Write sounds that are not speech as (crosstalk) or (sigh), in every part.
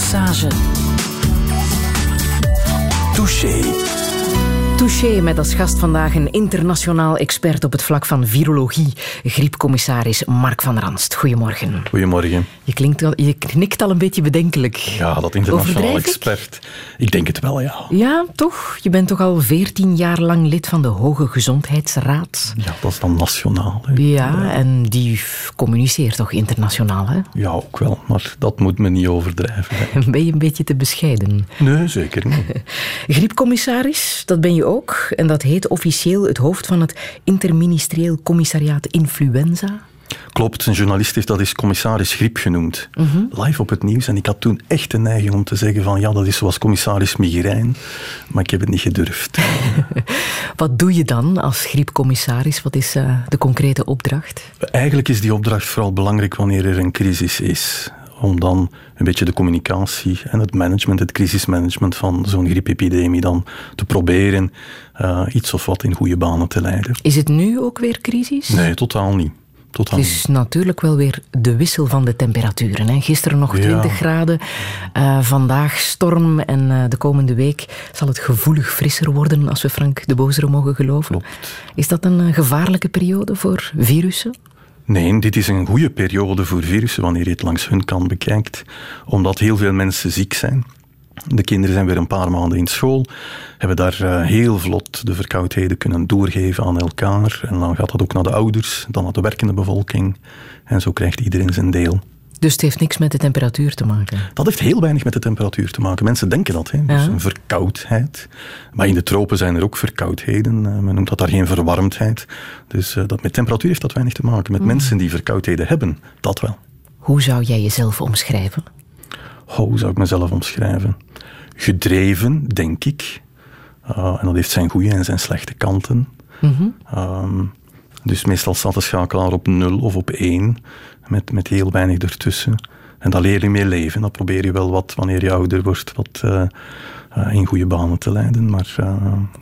massage. Touché. Touché met als gast vandaag een internationaal expert op het vlak van virologie, griepcommissaris Mark van Ranst. Goedemorgen. Goedemorgen. Je, klinkt al, je knikt al een beetje bedenkelijk. Ja, dat internationaal expert. Ik denk het wel, ja. Ja, toch? Je bent toch al veertien jaar lang lid van de Hoge Gezondheidsraad? Ja, dat is dan nationaal. Hè. Ja, en die communiceert toch internationaal, hè? Ja, ook wel, maar dat moet men niet overdrijven. Hè. (laughs) Ben je een beetje te bescheiden? Nee, zeker niet. (laughs) Griepcommissaris, dat ben je ook. En dat heet officieel het hoofd van het Interministerieel Commissariaat Influenza. Klopt, een journalist heeft dat eens commissaris griep genoemd. Mhm. Live op het nieuws. En ik had toen echt de neiging om te zeggen van ja, dat is zoals commissaris migraine. Maar ik heb het niet gedurfd. (laughs) Wat doe je dan als griepcommissaris? Wat is uh, de concrete opdracht? Eigenlijk is die opdracht vooral belangrijk wanneer er een crisis is om dan een beetje de communicatie en het management, het crisismanagement van zo'n griepepidemie dan te proberen uh, iets of wat in goede banen te leiden. Is het nu ook weer crisis? Nee, totaal niet. Totaal het is natuurlijk wel weer de wissel van de temperaturen. Hè? Gisteren nog 20 ja. graden, uh, vandaag storm en uh, de komende week zal het gevoelig frisser worden als we Frank de Bozere mogen geloven. Klopt. Is dat een gevaarlijke periode voor virussen? Nee, dit is een goede periode voor virussen wanneer je het langs hun kant bekijkt, omdat heel veel mensen ziek zijn. De kinderen zijn weer een paar maanden in school, hebben daar uh, heel vlot de verkoudheden kunnen doorgeven aan elkaar. En dan gaat dat ook naar de ouders, dan naar de werkende bevolking. En zo krijgt iedereen zijn deel. Dus het heeft niks met de temperatuur te maken? Dat heeft heel weinig met de temperatuur te maken. Mensen denken dat. Hè. Dus Ja. een verkoudheid. Maar in de tropen zijn er ook verkoudheden. Eh, Men noemt dat daar geen verwarmdheid. Dus eh, dat, met temperatuur heeft dat weinig te maken. Met mensen die verkoudheden hebben, dat wel. Hoe zou jij jezelf omschrijven? Oh, hoe zou ik mezelf omschrijven? Gedreven, denk ik. Uh, en dat heeft zijn goede en zijn slechte kanten. Mhm. Um, dus meestal staat de schakelaar op nul of op één, met, met heel weinig ertussen. En daar leer je mee leven. Dat probeer je wel wat, wanneer je ouder wordt, wat uh, uh, in goede banen te leiden. Maar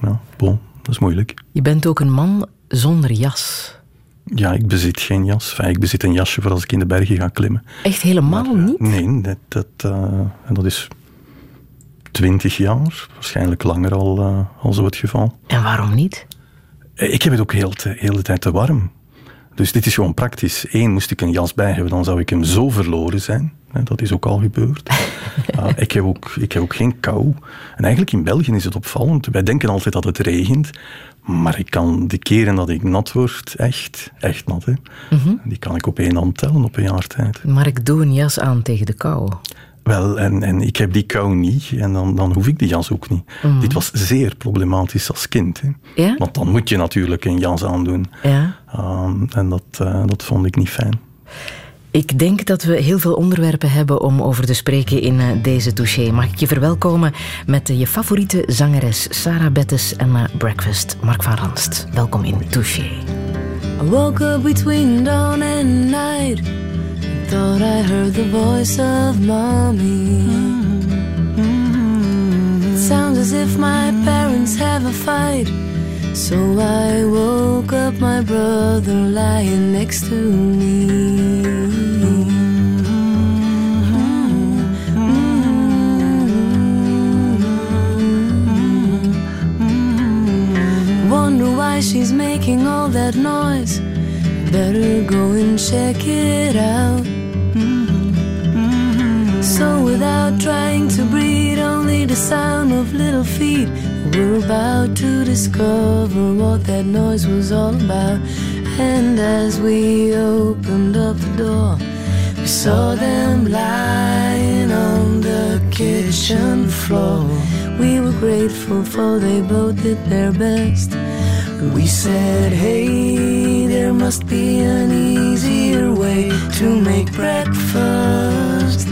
ja, bon, dat is moeilijk. Je bent ook een man zonder jas. Ja, ik bezit geen jas. Enfin, ik bezit een jasje voor als ik in de bergen ga klimmen. Echt helemaal maar, niet? Nee, dat, dat, en dat is twintig jaar, waarschijnlijk langer al, al zo het geval. En waarom niet? Ik heb het ook heel, de tijd te warm. Dus dit is gewoon praktisch. Eén, moest ik een jas bij hebben, dan zou ik hem zo verloren zijn. Dat is ook al gebeurd. uh, (laughs) ik, heb ook, ik heb ook geen kou. En eigenlijk in België is het opvallend. Wij denken altijd dat het regent. Maar ik kan de keren dat ik nat word, echt, echt nat. Hè. Mm -hmm. Die kan ik op één hand tellen op een jaar tijd. Maar ik doe een jas aan tegen de kou. Wel, en, en ik heb die kou niet en dan, dan hoef ik die jas ook niet. Mm. Dit was zeer problematisch als kind. Hè. Ja? Want dan moet je natuurlijk een jas aandoen. Ja. Um, en dat, uh, dat vond ik niet fijn. Ik denk dat we heel veel onderwerpen hebben om over te spreken in uh, deze touché. Mag ik je verwelkomen met uh, je favoriete zangeres Sarah Bettes en Breakfast, Mark van Ranst. Welkom in touché. I woke up between dawn and night. Thought I heard the voice of mommy. Sounds as if my parents have a fight. So I woke up my brother lying next to me. Wonder why she's making all that noise. Better go and check it out. So without trying to breathe, only the sound of little feet. We're about to discover what that noise was all about. And as we opened up the door, we saw them lying on the kitchen floor. We were grateful for they both did their best. We said, hey, there must be an easier way to make breakfast.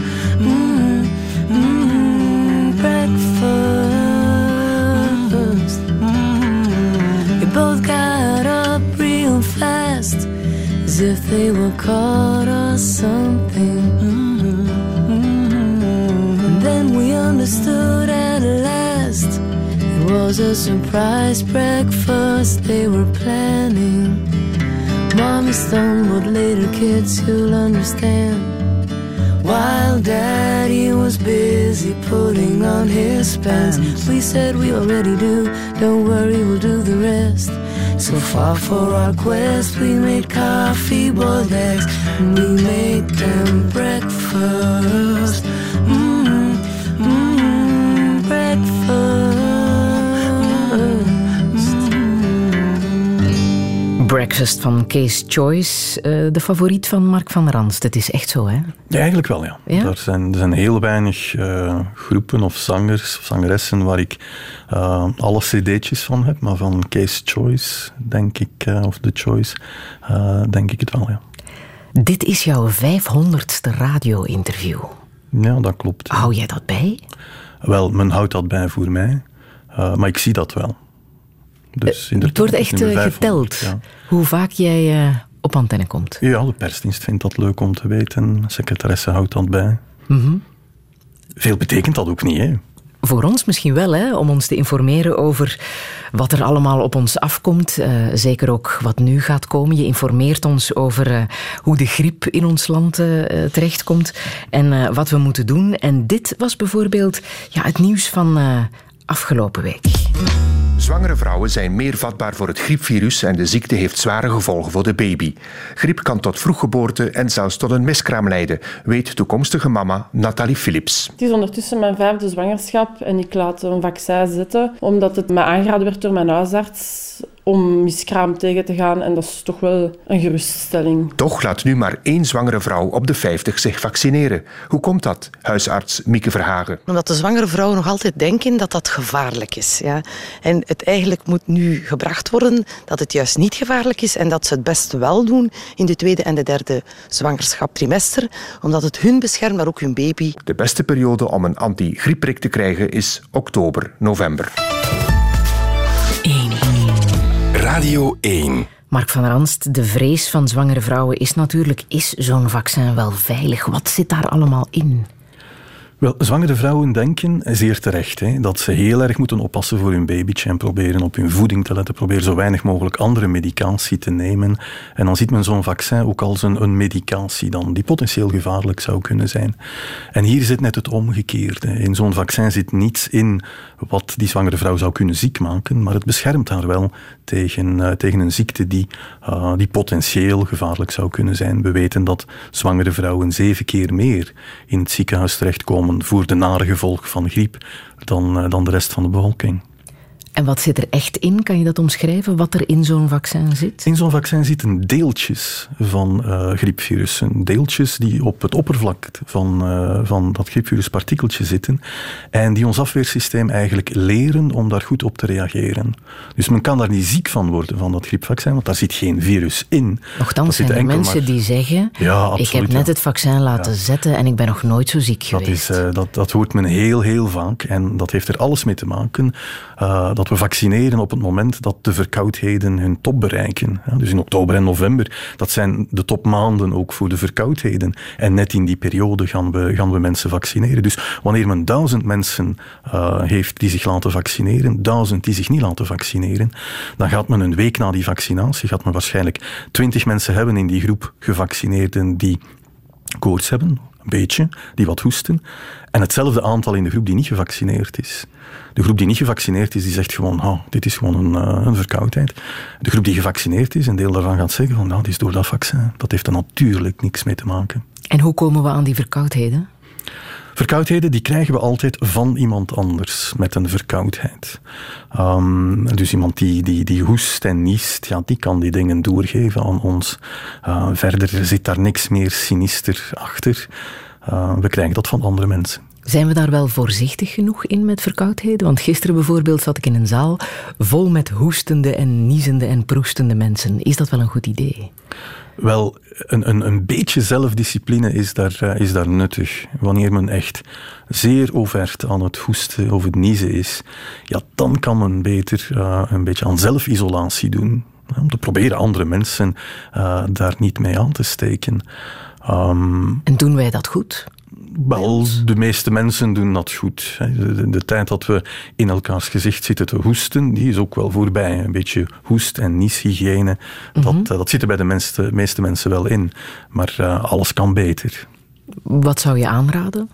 As if they were caught or something. And then we understood at last. It was a surprise breakfast they were planning. Done what later kids you'll understand. while Daddy was busy putting on his pants. We said we already do, don't worry, we'll do the rest. So far for our quest, we made coffee, boiled eggs, and we made them breakfast. Breakfast van Case Choice, uh, de favoriet van Mark van Ranst. Het is echt zo, hè? Ja, eigenlijk wel, ja. ja? Er, zijn, er zijn heel weinig uh, groepen of zangers of zangeressen waar ik uh, alle cd'tjes van heb, maar van Case Choice, denk ik, of The Choice, denk ik het wel, ja. Dit is jouw 500ste radio-interview. Ja, dat klopt. Hou jij dat bij? Wel, men houdt dat bij voor mij, maar ik zie dat wel. Dus het wordt echt geteld hoe vaak jij op antenne komt. Ja, de persdienst vindt dat leuk om te weten. Secretaresse houdt dat bij. Mm Veel betekent dat ook niet, hè? Voor ons misschien wel, hè, om ons te informeren over wat er allemaal op ons afkomt. Uh, zeker ook wat nu gaat komen. Je informeert ons over uh, hoe de griep in ons land uh, terechtkomt en wat we moeten doen. En dit was bijvoorbeeld ja, het nieuws van afgelopen week. Zwangere vrouwen zijn meer vatbaar voor het griepvirus en de ziekte heeft zware gevolgen voor de baby. Griep kan tot vroeggeboorte en zelfs tot een miskraam leiden, weet toekomstige mama Nathalie Philips. Het is ondertussen mijn vijfde zwangerschap en ik laat een vaccin zitten omdat het me aangeraden werd door mijn huisarts om miskraam tegen te gaan. En dat is toch wel een geruststelling. Toch laat nu maar één zwangere vrouw op de 50 zich vaccineren. Hoe komt dat, huisarts Mieke Verhagen? Omdat de zwangere vrouwen nog altijd denken dat dat gevaarlijk is. Ja. En het eigenlijk moet nu gebracht worden dat het juist niet gevaarlijk is en dat ze het best wel doen in de tweede en de derde zwangerschap trimester, omdat het hun beschermt, maar ook hun baby. De beste periode om een anti-griepprik te krijgen is oktober, november. Radio 1. Mark van Ranst, de vrees van zwangere vrouwen is natuurlijk: is zo'n vaccin wel veilig? Wat zit daar allemaal in? Wel, zwangere vrouwen denken, zeer terecht, hè, dat ze heel erg moeten oppassen voor hun babytje en proberen op hun voeding te letten, proberen zo weinig mogelijk andere medicatie te nemen. En dan ziet men zo'n vaccin ook als een, een medicatie dan, die potentieel gevaarlijk zou kunnen zijn. En hier zit net het omgekeerde. In zo'n vaccin zit niets in wat die zwangere vrouw zou kunnen ziek maken, maar het beschermt haar wel tegen, uh, tegen een ziekte die, uh, die potentieel gevaarlijk zou kunnen zijn. We weten dat zwangere vrouwen zeven keer meer in het ziekenhuis terechtkomen voor de nare gevolgen van griep dan, eh, dan de rest van de bevolking. En wat zit er echt in? Kan je dat omschrijven, wat er in zo'n vaccin zit? In zo'n vaccin zitten deeltjes van uh, griepvirussen. Deeltjes die op het oppervlak van, uh, van dat griepviruspartikeltje zitten. En die ons afweersysteem eigenlijk leren om daar goed op te reageren. Dus men kan daar niet ziek van worden, van dat griepvaccin, want daar zit geen virus in. Nochtans zijn er mensen die zeggen, ja, absoluut, ik heb net het vaccin laten ja. zetten en ik ben nog nooit zo ziek dat geweest. Is, uh, dat, dat hoort men heel, heel vaak. En dat heeft er alles mee te maken dat we vaccineren op het moment dat de verkoudheden hun top bereiken. Dus in oktober en november, dat zijn de topmaanden ook voor de verkoudheden. En net in die periode gaan we, gaan we mensen vaccineren. Dus wanneer men duizend mensen uh, heeft die zich laten vaccineren, duizend die zich niet laten vaccineren, dan gaat men een week na die vaccinatie, gaat men waarschijnlijk twintig mensen hebben in die groep gevaccineerden die koorts hebben, een beetje, die wat hoesten. En hetzelfde aantal in de groep die niet gevaccineerd is. De groep die niet gevaccineerd is, die zegt gewoon, oh, dit is gewoon een, uh, een, verkoudheid. De groep die gevaccineerd is, een deel daarvan gaat zeggen van, nou, dit is door dat vaccin. Dat heeft er natuurlijk niks mee te maken. En hoe komen we aan die verkoudheden? Verkoudheden die krijgen we altijd van iemand anders met een verkoudheid. Um, dus iemand die, die, die hoest en niest, ja, die kan die dingen doorgeven aan ons. Uh, verder zit daar niks meer sinister achter. Uh, we krijgen dat van andere mensen. Zijn we daar wel voorzichtig genoeg in met verkoudheden? Want gisteren bijvoorbeeld zat ik in een zaal vol met hoestende en niezende en proestende mensen. Is dat wel een goed idee? Wel, een, een, een beetje zelfdiscipline is daar, uh, is daar nuttig. Wanneer men echt zeer overt aan het hoesten of het niezen is, ja, dan kan men beter uh, een beetje aan zelfisolatie doen. Om te proberen andere mensen uh, daar niet mee aan te steken. Um, en doen wij dat goed? Wel, de meeste mensen doen dat goed. De, de, tijd dat we in elkaars gezicht zitten te hoesten, die is ook wel voorbij. Een beetje hoest- en nieshygiëne, dat, mhm. dat zit er bij de meeste, meeste mensen wel in. Maar uh, alles kan beter. Wat zou je aanraden?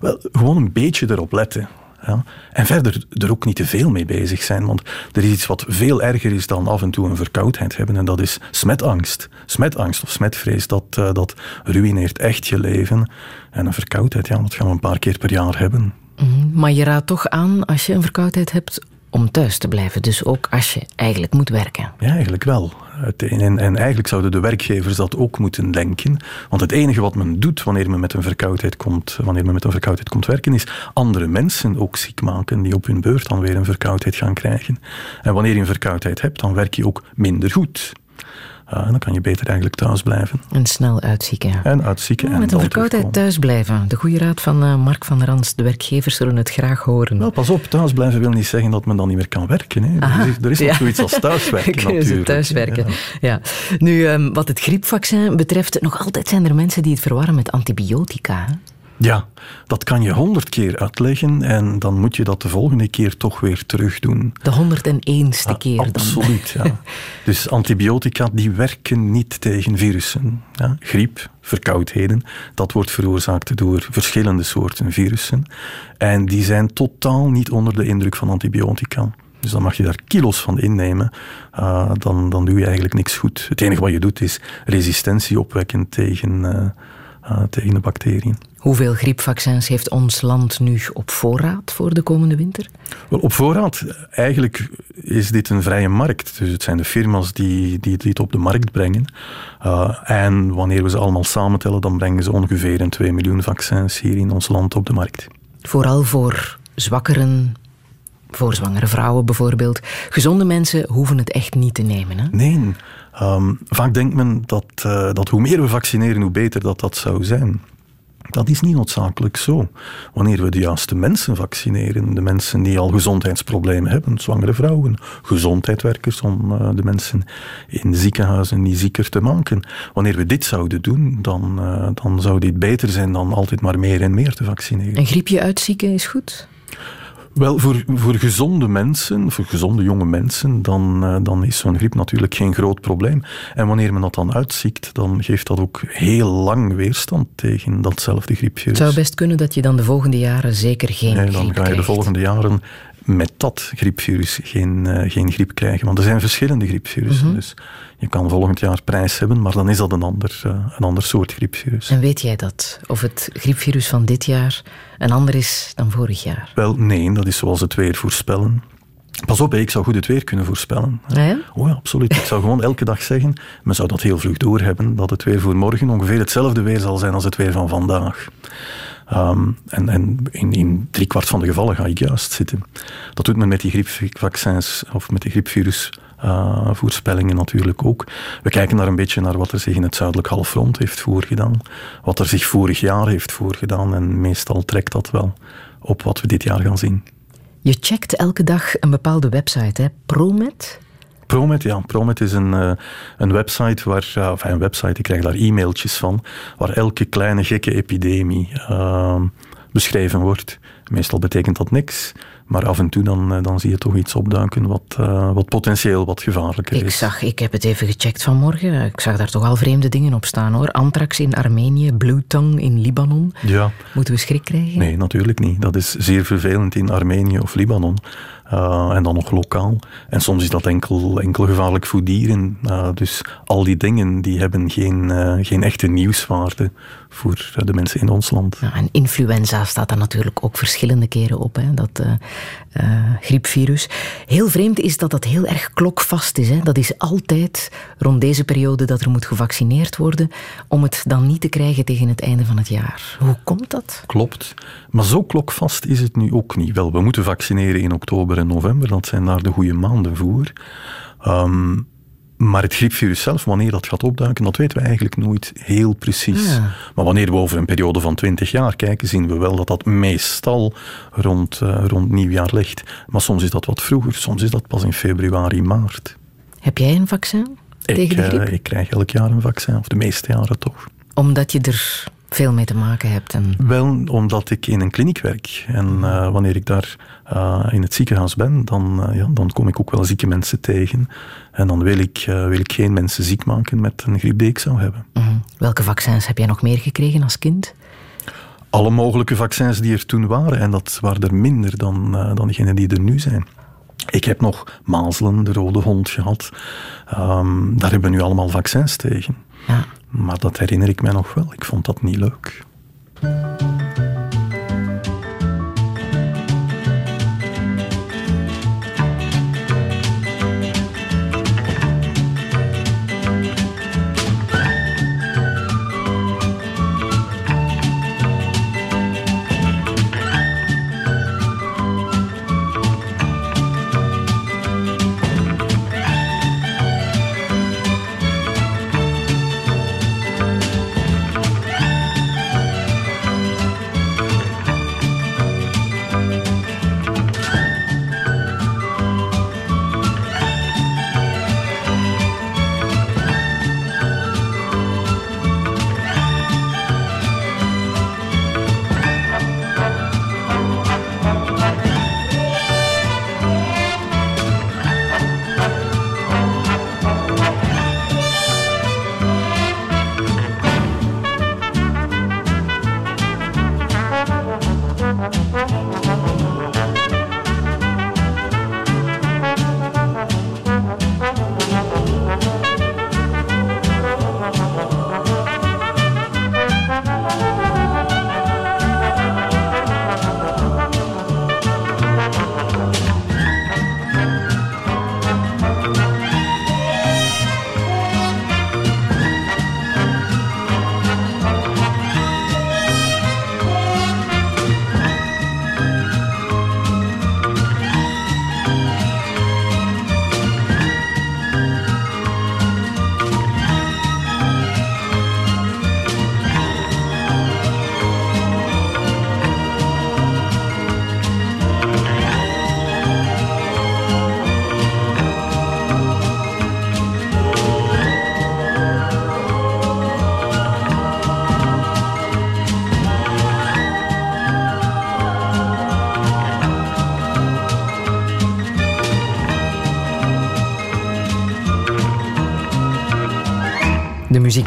Wel, gewoon een beetje erop letten. Ja. En verder er ook niet te veel mee bezig zijn, want er is iets wat veel erger is dan af en toe een verkoudheid hebben en dat is smetangst. Smetangst of smetvrees, dat, uh, dat ruïneert echt je leven. En een verkoudheid, ja, dat gaan we een paar keer per jaar hebben. Mhm. Maar je raadt toch aan, als je een verkoudheid hebt, om thuis te blijven. Dus ook als je eigenlijk moet werken. Ja, eigenlijk wel. En, en eigenlijk zouden de werkgevers dat ook moeten denken. Want het enige wat men doet wanneer men met een verkoudheid komt, wanneer men met een verkoudheid komt werken, is andere mensen ook ziek maken die op hun beurt dan weer een verkoudheid gaan krijgen. En wanneer je een verkoudheid hebt, dan werk je ook minder goed. Uh, dan kan je beter eigenlijk thuis blijven. En snel uitzieken. En uitzieken. Ja, en met een verkoudheid thuis blijven. De goede raad van uh, Mark van Rans. De werkgevers zullen het graag horen. Nou, pas op, thuis blijven wil niet zeggen dat men dan niet meer kan werken. Hè. Er is, er is nog zoiets als thuiswerken (laughs) Kunnen natuurlijk. thuiswerken, ja. ja. Nu, um, wat het griepvaccin betreft, nog altijd zijn er mensen die het verwarren met antibiotica. Hè? Ja, dat kan je honderd keer uitleggen en dan moet je dat de volgende keer toch weer terug doen. De honderd en eenste keer dan. Absoluut, ja. (laughs) Dus antibiotica die werken niet tegen virussen. Ja, griep, verkoudheden, dat wordt veroorzaakt door verschillende soorten virussen. En die zijn totaal niet onder de indruk van antibiotica. Dus dan mag je daar kilo's van innemen. Uh, dan, dan doe je eigenlijk niks goed. Het enige wat je doet is resistentie opwekken tegen, uh, uh, tegen de bacteriën. Hoeveel griepvaccins heeft ons land nu op voorraad voor de komende winter? Wel, op voorraad, eigenlijk is dit een vrije markt. Dus het zijn de firma's die, die dit op de markt brengen. Uh, en wanneer we ze allemaal samentellen, dan brengen ze ongeveer een 2 miljoen vaccins hier in ons land op de markt. Vooral voor zwakkeren, voor zwangere vrouwen bijvoorbeeld. Gezonde mensen hoeven het echt niet te nemen. Hè? Nee. Um, vaak denkt men dat, uh, dat hoe meer we vaccineren, hoe beter dat dat zou zijn. Dat is niet noodzakelijk zo. Wanneer we de juiste mensen vaccineren, de mensen die al gezondheidsproblemen hebben, zwangere vrouwen, gezondheidswerkers, om uh, de mensen in ziekenhuizen niet zieker te maken. Wanneer we dit zouden doen, dan, uh, dan zou dit beter zijn dan altijd maar meer en meer te vaccineren. Een griepje uitzieken is goed? Wel, voor, voor gezonde mensen, voor gezonde jonge mensen, dan, uh, dan is zo'n griep natuurlijk geen groot probleem. En wanneer men dat dan uitziekt, dan geeft dat ook heel lang weerstand tegen datzelfde griepvirus. Het zou best kunnen dat je dan de volgende jaren zeker geen nee, griep dan ga je krijgt. de volgende jaren met dat griepvirus geen, uh, geen griep krijgen. Want er zijn verschillende griepvirussen. Mm -hmm. Dus je kan volgend jaar prijs hebben, maar dan is dat een ander, uh, een ander soort griepvirus. En weet jij dat? Of het griepvirus van dit jaar een ander is dan vorig jaar? Wel, nee, dat is zoals het weer voorspellen. Pas op, ik zou goed het weer kunnen voorspellen. Ah, ja? Oh ja, absoluut. Ik zou gewoon elke dag zeggen, men zou dat heel vlug doorhebben, dat het weer voor morgen ongeveer hetzelfde weer zal zijn als het weer van vandaag. Um, en, en in, in driekwart van de gevallen ga ik juist zitten. Dat doet men met die griepvaccins of met die griepvirus. Uh, voorspellingen natuurlijk ook. We kijken daar een beetje naar wat er zich in het zuidelijk halfrond heeft voorgedaan. Wat er zich vorig jaar heeft voorgedaan. En meestal trekt dat wel op wat we dit jaar gaan zien. Je checkt elke dag een bepaalde website, hè? Promet? Promet, ja. Promet is een, uh, een website waar, uh, een website, ik krijg daar e-mailtjes van, waar elke kleine gekke epidemie uh, beschreven wordt. Meestal betekent dat niks, maar af en toe dan, dan zie je toch iets opduiken wat, wat potentieel wat gevaarlijker ik is. Zag, ik heb het even gecheckt vanmorgen. Ik zag daar toch al vreemde dingen op staan hoor. Anthrax in Armenië, Blue Tongue in Libanon. Ja. Moeten we schrik krijgen? Nee, natuurlijk niet. Dat is zeer vervelend in Armenië of Libanon. Uh, en dan nog lokaal. En soms is dat enkel, enkel gevaarlijk voor dieren. Uh, dus al die dingen die hebben geen, uh, geen echte nieuwswaarde voor de mensen in ons land. Ja, en influenza staat daar natuurlijk ook verschillende keren op, hè, dat griepvirus. Heel vreemd is dat dat heel erg klokvast is. Hè. Dat is altijd rond deze periode dat er moet gevaccineerd worden om het dan niet te krijgen tegen het einde van het jaar. Hoe komt dat? Klopt. Maar zo klokvast is het nu ook niet. Wel, we moeten vaccineren in oktober en november. Dat zijn daar de goede maanden voor. Um, maar het griepvirus zelf, wanneer dat gaat opduiken, dat weten we eigenlijk nooit heel precies. Ja. Maar wanneer we over een periode van 20 jaar kijken, zien we wel dat dat meestal rond, uh, rond nieuwjaar ligt. Maar soms is dat wat vroeger, soms is dat pas in februari, maart. Heb jij een vaccin tegen de griep? Uh, ik krijg elk jaar een vaccin, of de meeste jaren toch. Omdat je er veel mee te maken hebt. En... Wel, omdat ik in een kliniek werk. En uh, wanneer ik daar uh, in het ziekenhuis ben, dan, uh, ja, dan kom ik ook wel zieke mensen tegen. En dan wil ik, wil ik geen mensen ziek maken met een griep die ik zou hebben. -huh. Welke vaccins heb jij nog meer gekregen als kind? Alle mogelijke vaccins die er toen waren. En dat waren er minder dan, dan degenen die er nu zijn. Ik heb nog mazelen, de rode hond gehad. Um, daar hebben we nu allemaal vaccins tegen. Ja. Maar dat herinner ik mij nog wel. Ik vond dat niet leuk.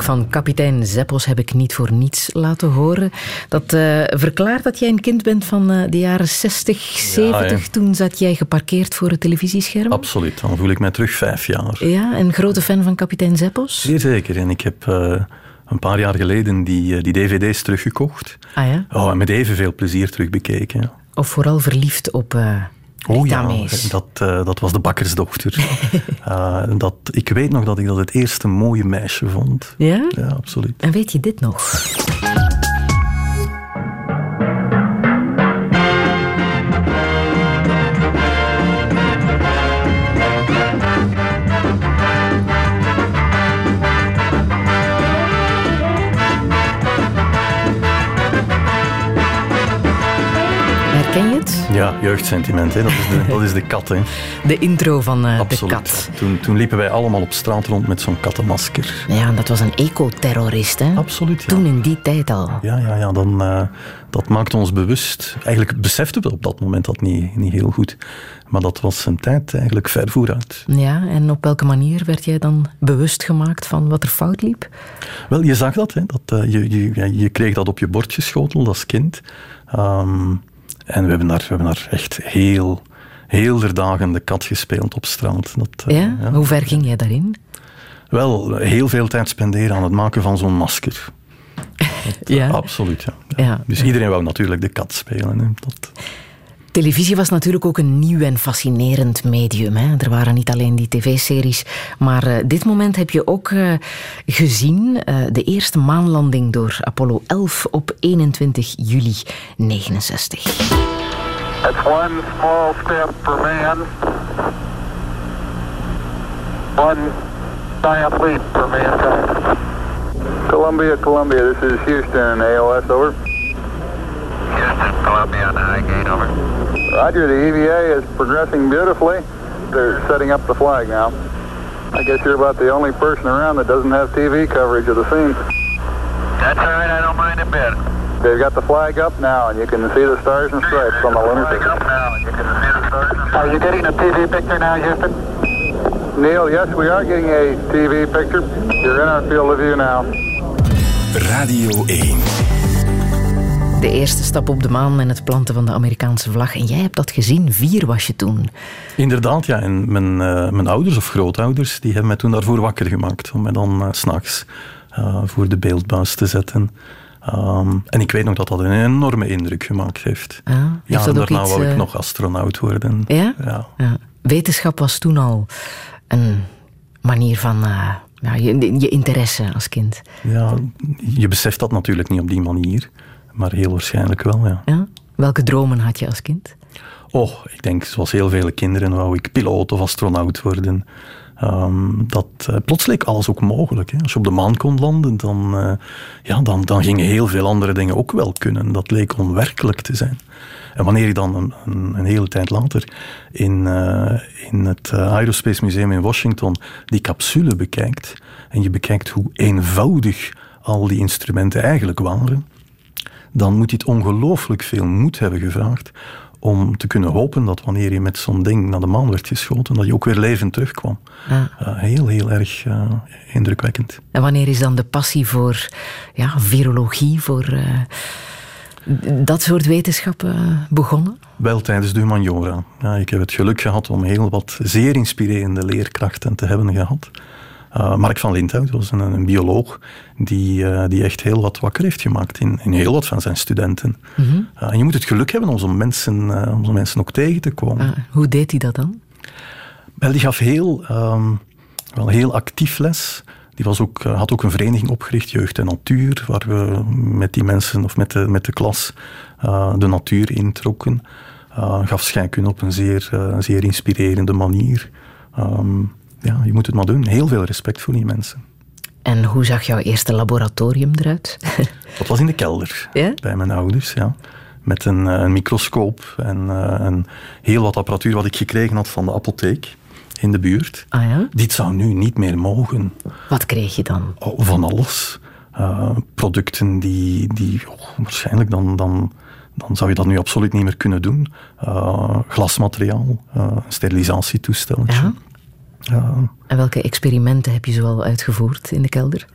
Muziek van kapitein Zeppos heb ik niet voor niets laten horen. Dat uh, verklaart dat jij een kind bent van uh, de jaren 60, 70. Ja, ja. Toen zat jij geparkeerd voor het televisiescherm. Absoluut, dan voel ik mij terug vijf jaar. Ja, en grote fan van kapitein Zeppos? Zeer zeker. En ik heb uh, een paar jaar geleden die, die dvd's teruggekocht. Ah ja? Oh, en met evenveel plezier terugbekeken. Of vooral verliefd op... Oh ja, dat, uh, dat was de bakkersdochter. (laughs) uh, dat, ik weet nog dat ik dat het eerste mooie meisje vond. Ja? Ja, absoluut. En weet je dit nog? Ja, jeugdsentiment. Hè. Dat, is de, dat is de kat. Hè. De intro van uh, Absoluut. de kat. Toen, toen liepen wij allemaal op straat rond met zo'n kattenmasker. Ja, dat was een ecoterrorist. Hè? Absoluut. Ja. Toen in die tijd al. Ja, ja, ja dan, uh, dat maakte ons bewust. Eigenlijk beseften we op dat moment dat niet, niet heel goed. Maar dat was zijn tijd eigenlijk ver vooruit. Ja, en op welke manier werd jij dan bewust gemaakt van wat er fout liep? Wel, je zag dat. Hè, dat uh, je, je, je kreeg dat op je bord geschoteld als kind. Um, en we hebben daar, we hebben daar echt heel, heel der dagen de kat gespeeld op straat. Dat, ja? Uh, ja? Hoe ver ging jij daarin? Wel, heel veel tijd spenderen aan het maken van zo'n masker. (laughs) Dat, ja? Absoluut, ja. ja. ja. Dus iedereen wou natuurlijk de kat spelen. Hè. Dat... Televisie was natuurlijk ook een nieuw en fascinerend medium. Hè? Er waren niet alleen die tv-series, maar uh, dit moment heb je ook uh, gezien uh, de eerste maanlanding door Apollo 11 op 21 juli 69. It's one small step for man, one giant leap for mankind. Columbia, Columbia, this is Houston, AOS, over. Houston, Columbia, on the high gate, over. Roger, the EVA is progressing beautifully. They're setting up the flag now. I guess you're about the only person around that doesn't have TV coverage of the scene. That's all right, I don't mind a bit. They've got the flag up now, and you can see the stars and stripes on the lunar Flag up surface. now, and you can see the stars. Are you getting a TV picture now, Houston? Neil, yes, we are getting a TV picture. You're in our field of view now. Radio 1. De eerste stap op de maan en het planten van de Amerikaanse vlag. En jij hebt dat gezien. Vier was je toen. Inderdaad, ja. En mijn, eh, mijn ouders of grootouders die hebben mij toen daarvoor wakker gemaakt. Om mij dan uh, s'nachts uh, voor de beeldbuis te zetten. Um, en ik weet nog dat dat een enorme indruk gemaakt heeft. Ah, ja, en daarna iets, wou ik nog astronaut worden. Ja? ja? ja? Wetenschap was toen al een manier van ja, je, je, interesse als kind. Ja, je beseft dat natuurlijk niet op die manier. Maar heel waarschijnlijk wel, ja. ja? Welke dromen had je als kind? Oh, ik denk zoals heel vele kinderen wou ik piloot of astronaut worden. Um, dat, uh, plots leek alles ook mogelijk. Hè. Als je op de maan kon landen, dan, uh, ja, dan, dan gingen heel veel andere dingen ook wel kunnen. Dat leek onwerkelijk te zijn. En wanneer je dan een, een, een hele tijd later in, uh, in het Aerospace Museum in Washington die capsule bekijkt, en je bekijkt hoe eenvoudig al die instrumenten eigenlijk waren, dan moet het ongelooflijk veel moed hebben gevraagd om te kunnen hopen dat wanneer je met zo'n ding naar de maan werd geschoten, dat je ook weer levend terugkwam. Uh, heel, heel erg uh, indrukwekkend. En wanneer is dan de passie voor ja, virologie, voor uh, dat soort wetenschappen begonnen? Wel tijdens de humaniora. Ja, ik heb het geluk gehad om heel wat zeer inspirerende leerkrachten te hebben gehad. Uh, Mark van Linthout was een, een bioloog die, uh, die echt heel wat wakker heeft gemaakt in, in heel wat van zijn studenten. Mm -hmm. uh, en je moet het geluk hebben om zo'n mensen, om zo mensen ook tegen te komen. Ah, hoe deed hij dat dan? Wel, die gaf heel, um, wel heel actief les. Die was ook, had ook een vereniging opgericht, Jeugd en Natuur, waar we met die mensen of met de, met de klas de natuur introkken. gaf scheikunde op een zeer, zeer inspirerende manier. Um, ja, je moet het maar doen. Heel veel respect voor die mensen. En hoe zag jouw eerste laboratorium eruit? (laughs) Dat was in de kelder, ja? bij mijn ouders, ja. Met een, een microscoop en uh, een heel wat apparatuur wat ik gekregen had van de apotheek in de buurt. Ah, ja? Dit zou nu niet meer mogen. Wat kreeg je dan? Oh, van alles. Uh, producten die, die oh, waarschijnlijk dan, dan, dan zou je dat nu absoluut niet meer kunnen doen. Uh, glasmateriaal, sterilisatietoestel. Ja? Ja. En welke experimenten heb je zoal uitgevoerd in de kelder?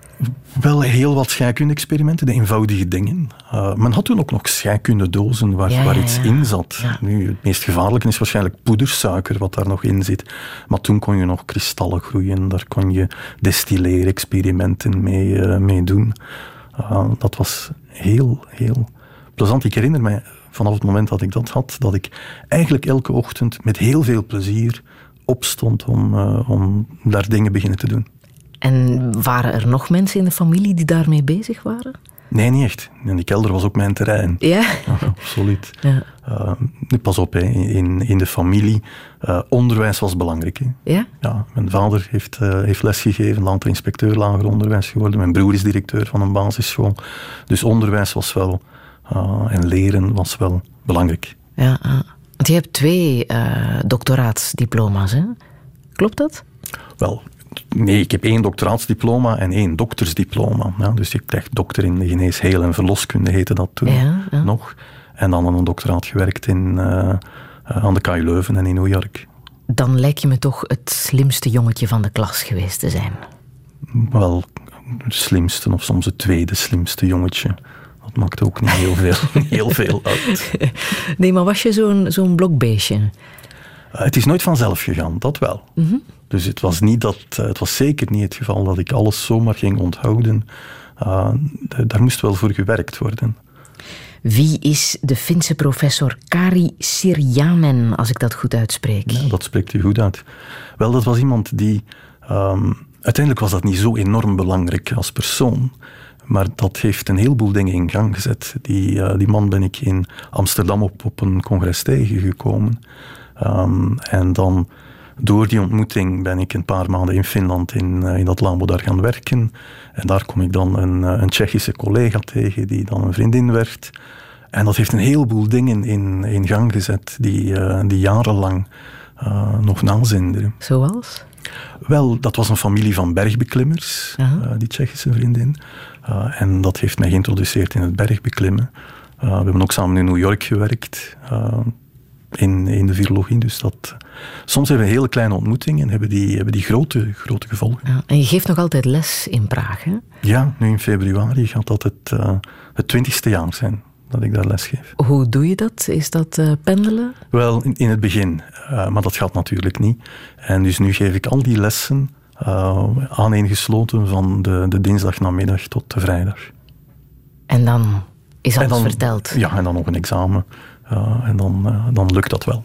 Wel heel wat scheikunde-experimenten, de eenvoudige dingen. Uh, men had toen ook nog scheikundedozen waar, ja, waar ja, iets in zat. Nu, het meest gevaarlijke is waarschijnlijk poedersuiker wat daar nog in zit. Maar toen kon je nog kristallen groeien, daar kon je destilleerexperimenten mee, uh, mee doen. Uh, dat was heel, heel plezant. Ik herinner mij vanaf het moment dat ik dat had, dat ik eigenlijk elke ochtend met heel veel plezier opstond om, uh, om daar dingen beginnen te doen. En waren er nog mensen in de familie die daarmee bezig waren? Nee, niet echt. En die kelder was ook mijn terrein. Ja? (laughs) absoluut. Ja. Uh, nu, pas op, hè. In, in de familie, uh, onderwijs was belangrijk. Hè. Ja? ja? Mijn vader heeft, uh, heeft lesgegeven, later inspecteur lager onderwijs geworden. Mijn broer is directeur van een basisschool. Dus onderwijs was wel, en leren was wel belangrijk. Ja, want je hebt twee uh, doctoraatsdiploma's, hè? Klopt dat? Wel, nee, ik heb één doctoraatsdiploma en één doktersdiploma. Ja, dus je krijgt dokter in de geneesheel en verloskunde, heette dat toen ja, ja. nog. En dan een doctoraat gewerkt in, uh, aan de KU Leuven en in New York. Dan lijkt je me toch het slimste jongetje van de klas geweest te zijn. Wel, het slimste of soms het tweede slimste jongetje. Maakt ook niet heel veel, (laughs) heel veel uit. (laughs) Nee, maar was je zo'n zo'n blokbeestje? Uh, het is nooit vanzelf gegaan, dat wel. Mm -hmm. Dus het was, niet dat, uh, het was zeker niet het geval dat ik alles zomaar ging onthouden. Uh, daar moest wel voor gewerkt worden. Wie is de Finse professor Kari Sirjanen, als ik dat goed uitspreek? Ja, dat spreekt u goed uit. Wel, dat was iemand die... Um, uiteindelijk was dat niet zo enorm belangrijk als persoon. Maar dat heeft een heleboel dingen in gang gezet. Die, uh, die man ben ik in Amsterdam op, op een congres tegengekomen. Um, en dan door die ontmoeting ben ik een paar maanden in Finland in, uh, in dat labo daar gaan werken. En daar kom ik dan een, uh, een Tsjechische collega tegen die dan een vriendin werd. En dat heeft een heleboel dingen in, in gang gezet die, uh, die jarenlang nog nazinderen. Zoals? Wel, dat was een familie van bergbeklimmers, -huh. die Tsjechische vriendin. Uh, en dat heeft mij geïntroduceerd in het bergbeklimmen. Uh, we hebben ook samen in New York gewerkt, uh, in, in de virologie. Dus dat, soms hebben we hele kleine ontmoetingen en hebben die, hebben die grote, grote gevolgen. Ja, en je geeft nog altijd les in Praag, hè? Ja, nu in februari gaat dat het, het twintigste jaar zijn dat ik daar les geef. Hoe doe je dat? Is dat uh, pendelen? Wel, in, in het begin. Uh, maar dat gaat natuurlijk niet. En dus nu geef ik al die lessen uh, aaneengesloten van de, de dinsdagnamiddag tot de vrijdag. En dan is alles dan, verteld? Ja, en dan nog een examen. en dan, dan lukt dat wel.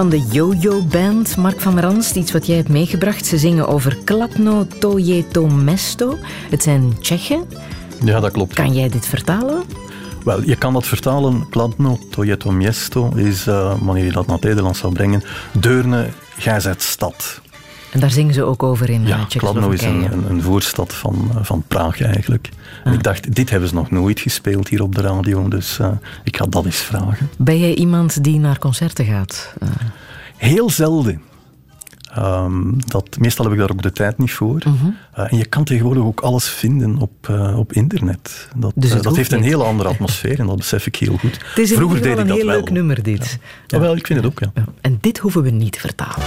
Van de Yo-Yo Band, Mark van Ranst. Iets wat jij hebt meegebracht. Ze zingen over Kladno Tojeto Mesto. Het zijn Tsjechen. Ja, dat klopt. Kan jij dit vertalen? Wel, je kan dat vertalen. Kladno Tojeto Miesto is, uh, wanneer je dat naar het Nederlands zou brengen, Deurne, Gijzet stad. En daar zingen ze ook over in Ja, Kladno is een, een, een, voorstad van, eh, van Praag eigenlijk. En ik ah. dacht, dit hebben ze nog nooit gespeeld hier op de radio, dus uh, ik ga dat eens vragen. Ben jij iemand die naar concerten gaat? Uh. Heel zelden. Um, dat, meestal heb ik daar ook de tijd niet voor. -huh. uh, en je kan tegenwoordig ook alles vinden op, uh, op internet. Dat, dus dat heeft een hele andere atmosfeer en dat besef ik heel goed. Het is Vroeger deed ik dat wel. een heel leuk nummer, dit. Ja. Ja. wel, ik vind het ook, ja. En dit hoeven we niet te vertalen.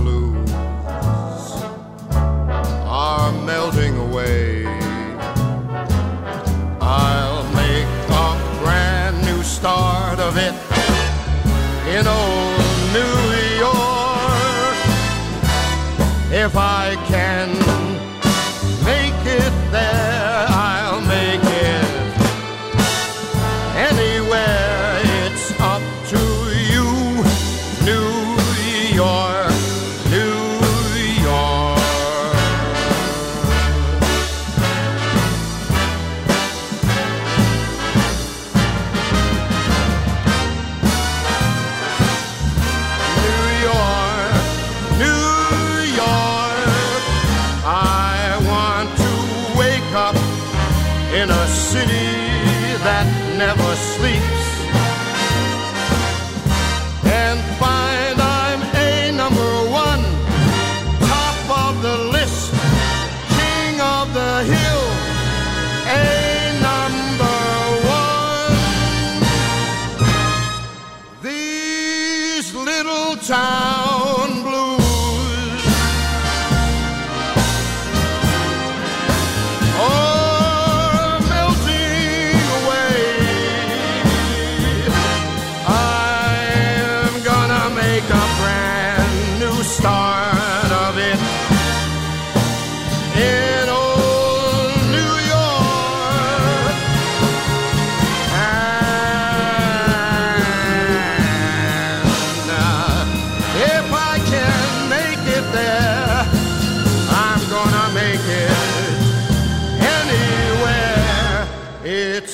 melting away. I'll make a brand new start of it in old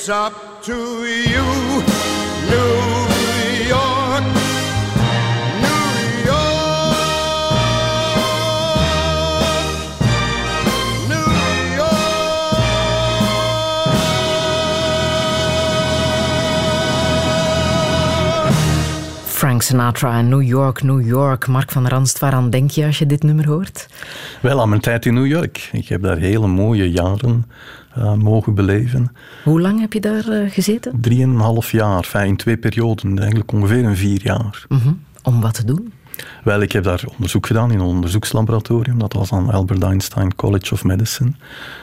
It's up to you, New York. New York. New Frank Sinatra en New York, New York. Mark van Ranst, waaraan denk je als je dit nummer hoort? Wel, aan mijn tijd in New York. Ik heb daar hele mooie jaren eh, mogen beleven. Hoe lang heb je daar eh, gezeten? Drieënhalf jaar, in twee perioden, eigenlijk ongeveer een vier jaar. Mhm. Om wat te doen? Wel, ik heb daar onderzoek gedaan in een onderzoekslaboratorium. Dat was aan Albert Einstein College of Medicine.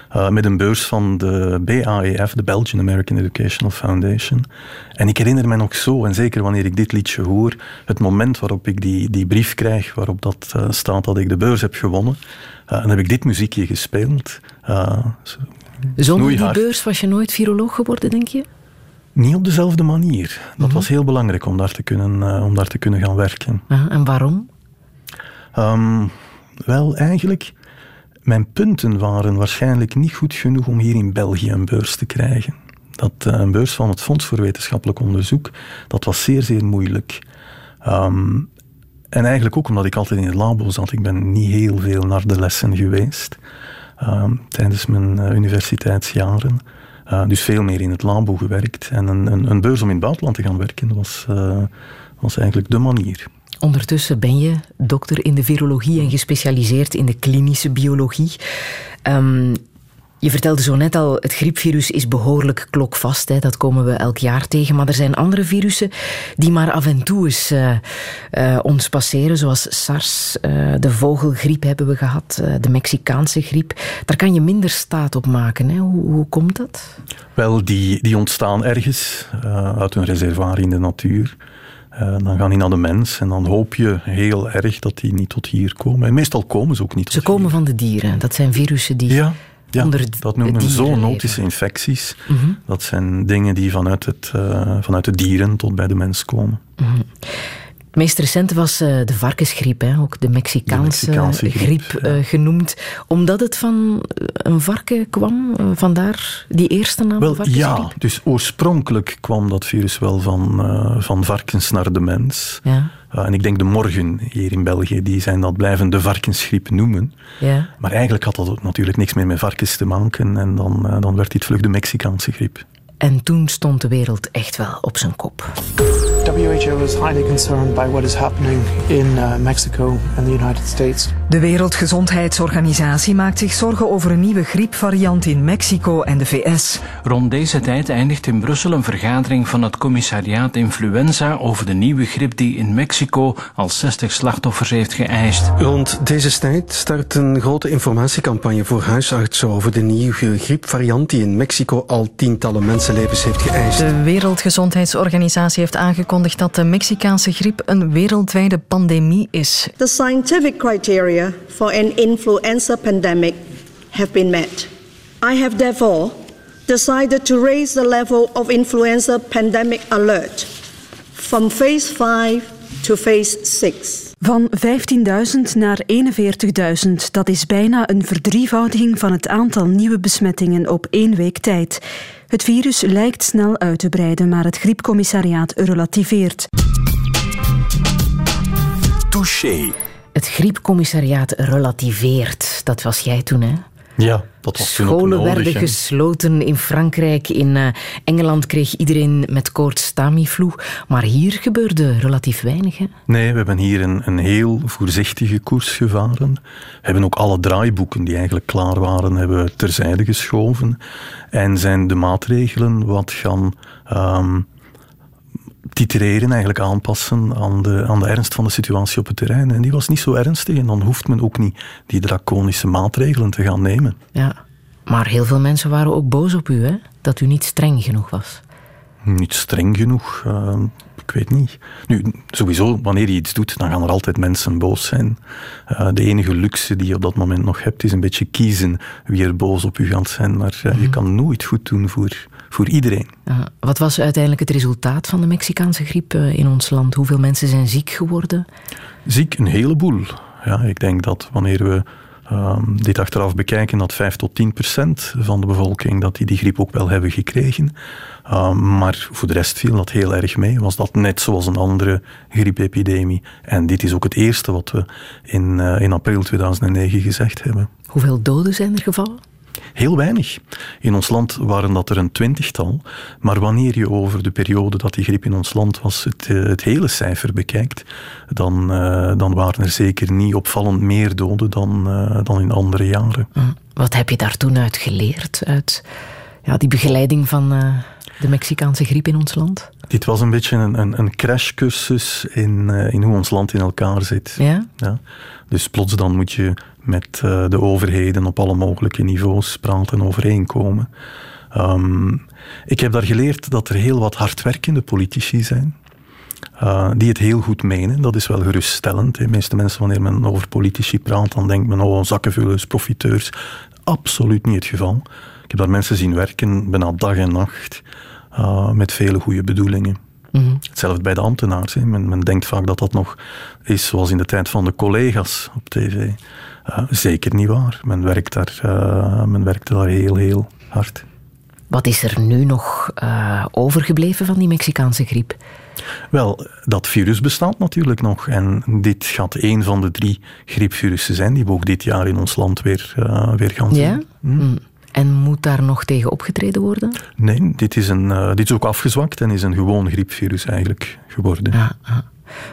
eh, met een beurs van de BAEF, de Belgian American Educational Foundation. En ik herinner me nog zo, en zeker wanneer ik dit liedje hoor, het moment waarop ik die, die brief krijg, waarop dat staat dat ik de beurs heb gewonnen. Eh, dan heb ik dit muziekje gespeeld. Zo- Zonder die beurs was je nooit viroloog geworden, denk je? Niet op dezelfde manier. Dat was heel belangrijk om daar te kunnen, eh, om daar te kunnen gaan werken. Ja, en waarom? Ehm, wel, eigenlijk, mijn punten waren waarschijnlijk niet goed genoeg om hier in België een beurs te krijgen. Dat, eh, een beurs van het Fonds voor Wetenschappelijk Onderzoek, dat was zeer, zeer moeilijk. Ehm, en eigenlijk ook omdat ik altijd in het labo zat. Ik ben niet heel veel naar de lessen geweest tijdens mijn eh, universiteitsjaren. Eh, dus veel meer in het labo gewerkt. En een, een, een beurs om in het buitenland te gaan werken was, eh, was eigenlijk de manier. Ondertussen ben je dokter in de virologie en gespecialiseerd in de klinische biologie. Ehm, je vertelde zo net al, het griepvirus is behoorlijk klokvast. Hè. Dat komen we elk jaar tegen. Maar er zijn andere virussen die maar af en toe eens eh, eh, ons passeren. Zoals SARS, eh, de vogelgriep hebben we gehad, eh, de Mexicaanse griep. Daar kan je minder staat op maken. Hè. Hoe, hoe komt dat? Wel, die, die ontstaan ergens uit een reservoir in de natuur. Dan gaan die naar de mens en dan hoop je heel erg dat die niet tot hier komen. En meestal komen ze ook niet tot Ze komen van de dieren. Dat zijn virussen die Ja, Ja, dat noemen we zoonotische infecties. Mhm. Dat zijn dingen die vanuit, het, eh, vanuit de dieren tot bij de mens komen. Mhm. Het meest recente was eh, de varkensgriep, hè? ook de Mexicaanse, Mexicaanse griep, griep, eh, genoemd. Omdat het van eh, een varken kwam, vandaar die eerste naam, Wel, ja, dus oorspronkelijk kwam dat virus wel van, van varkens naar de mens. Ja. En ik denk de morgen hier in België, die zijn dat blijven de varkensgriep noemen. Ja. Maar eigenlijk had dat natuurlijk niks meer met varkens te maken. En dan, dan werd dit vlug de Mexicaanse griep. En toen stond de wereld echt wel op zijn kop. WHO is highly concerned by what is happening in uh, Mexico and the United States. De Wereldgezondheidsorganisatie maakt zich zorgen over een nieuwe griepvariant in Mexico en de VS. Rond deze tijd eindigt in Brussel een vergadering van het commissariaat Influenza over de nieuwe griep die in Mexico al 60 slachtoffers heeft geëist. Rond deze tijd start een grote informatiecampagne voor huisartsen over de nieuwe griepvariant die in Mexico al tientallen mensenlevens heeft geëist. De Wereldgezondheidsorganisatie heeft aangekondigd dat de Mexicaanse griep een wereldwijde pandemie is. The scientific criteria for an influenza pandemic have been met. I have therefore decided to raise the level of influenza pandemic alert from phase 5 to phase 6. Van 15.000 naar 41.000. Dat is bijna een verdrievoudiging van het aantal nieuwe besmettingen op één week tijd. Het virus lijkt snel uit te breiden, maar het griepcommissariaat relativeert. Touché. Het griepcommissariaat relativeert. Dat was jij toen, hè? Ja, dat was Scholen werden gesloten in Frankrijk. In eh, Engeland kreeg iedereen met koorts Tamiflu. Maar hier gebeurde relatief weinig. Hè? Nee, we hebben hier een, een heel voorzichtige koers gevaren. We hebben ook alle draaiboeken die eigenlijk klaar waren, hebben terzijde geschoven. En zijn de maatregelen wat gaan ehm, titreren, eigenlijk aanpassen aan de, aan de ernst van de situatie op het terrein. En die was niet zo ernstig en dan hoeft men ook niet die draconische maatregelen te gaan nemen. Ja. Maar heel veel mensen waren ook boos op u, hè? Dat u niet streng genoeg was. Niet streng genoeg, ehm, ik weet niet. Nu, sowieso, wanneer je iets doet, dan gaan er altijd mensen boos zijn. Eh, de enige luxe die je op dat moment nog hebt, is een beetje kiezen wie er boos op u gaat zijn. Maar eh, je kan nooit goed doen voor, voor iedereen. Uh, wat was uiteindelijk het resultaat van de Mexicaanse griep uh, in ons land? Hoeveel mensen zijn ziek geworden? Ziek, een heleboel. Ja, ik denk dat wanneer we um, dit achteraf bekijken, dat 5 tot 10 procent van de bevolking dat die, die griep ook wel hebben gekregen. Um, maar voor de rest viel dat heel erg mee. Was dat net zoals een andere griepepidemie. En dit is ook het eerste wat we in, uh, in april 2009 gezegd hebben. Hoeveel doden zijn er gevallen? Heel weinig. In ons land waren dat er een twintigtal. Maar wanneer je over de periode dat die griep in ons land was, het, uh, het hele cijfer bekijkt, dan, uh, dan waren er zeker niet opvallend meer doden dan, uh, dan in andere jaren. Wat heb je daar toen uit geleerd? Uit ja, die begeleiding van de Mexicaanse griep in ons land? Dit was een beetje een, een, een crashcursus in, in hoe ons land in elkaar zit. Ja? ja? Dus plots dan moet je met uh, de overheden op alle mogelijke niveaus praten en overeenkomen. Um, ik heb daar geleerd dat er heel wat hardwerkende politici zijn. Uh, die het heel goed menen. Dat is wel geruststellend. De meeste mensen, wanneer men over politici praat, dan denkt men, oh, zakkenvullers, profiteurs. Absoluut niet het geval. Ik heb daar mensen zien werken, bijna dag en nacht, uh, met vele goede bedoelingen. Mm-hmm. Hetzelfde bij de ambtenaars. Men, men, denkt vaak dat dat nog is zoals in de tijd van de collega's op tv. Uh, zeker niet waar. Men werkt daar, uh, men werkte daar heel, heel hard. Wat is er nu nog uh, overgebleven van die Mexicaanse griep? Wel, dat virus bestaat natuurlijk nog. En dit gaat een van de drie griepvirussen zijn die we ook dit jaar in ons land weer, weer gaan zien. Ja? Mm. En moet daar nog tegen opgetreden worden? Nee, dit is, een, dit is ook afgezwakt en is een gewoon griepvirus eigenlijk geworden. Ah, ah.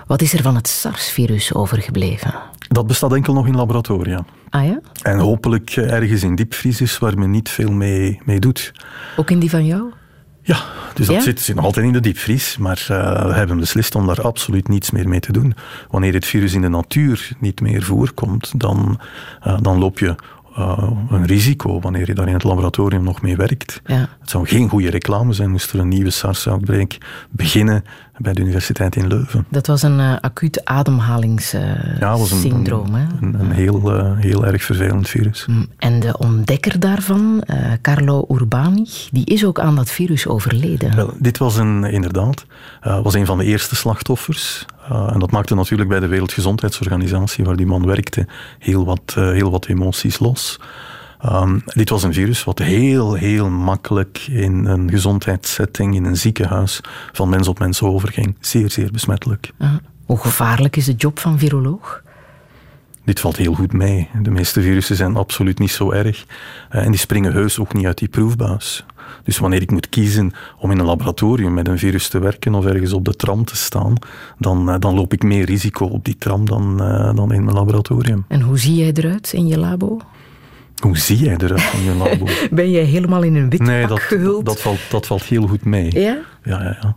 Wat is er van het SARS-virus overgebleven? Dat bestaat enkel nog in laboratoria. Ah ja? En hopelijk ergens in diepvries waar men niet veel mee, mee doet. Ook in die van jou? Ja, dus dat ja? zit, zit nog altijd in de diepvries. Maar uh, we hebben beslist om daar absoluut niets meer mee te doen. Wanneer het virus in de natuur niet meer voorkomt, dan, uh, dan loop je uh, een risico wanneer je daar in het laboratorium nog mee werkt. Ja. Het zou geen goede reclame zijn moest er een nieuwe SARS-outbreak beginnen bij de Universiteit in Leuven. Dat was een uh, acuut ademhalingssyndroom. Ja, een, een, een, heel, uh, heel erg vervelend virus. Mm. En de ontdekker daarvan, Carlo Urbani, die is ook aan dat virus overleden. Wel, dit was een, inderdaad was een van de eerste slachtoffers. En dat maakte natuurlijk bij de Wereldgezondheidsorganisatie, waar die man werkte, heel wat, heel wat emoties los. Um, dit was een virus wat heel, heel makkelijk in een gezondheidssetting, in een ziekenhuis, van mens op mens overging. Zeer, zeer besmettelijk. Uh, hoe gevaarlijk is de job van viroloog? Dit valt heel goed mee. De meeste virussen zijn absoluut niet zo erg. Uh, en die springen heus ook niet uit die proefbuis. Dus wanneer ik moet kiezen om in een laboratorium met een virus te werken of ergens op de tram te staan, dan, uh, dan loop ik meer risico op die tram dan, dan in mijn laboratorium. En hoe zie jij eruit in je labo? Hoe zie jij eruit in je labo? (laughs) ben jij helemaal in een wit nee, pak dat, gehuld? Dat, valt, dat valt heel goed mee. Ja? Ja, ja, ja. En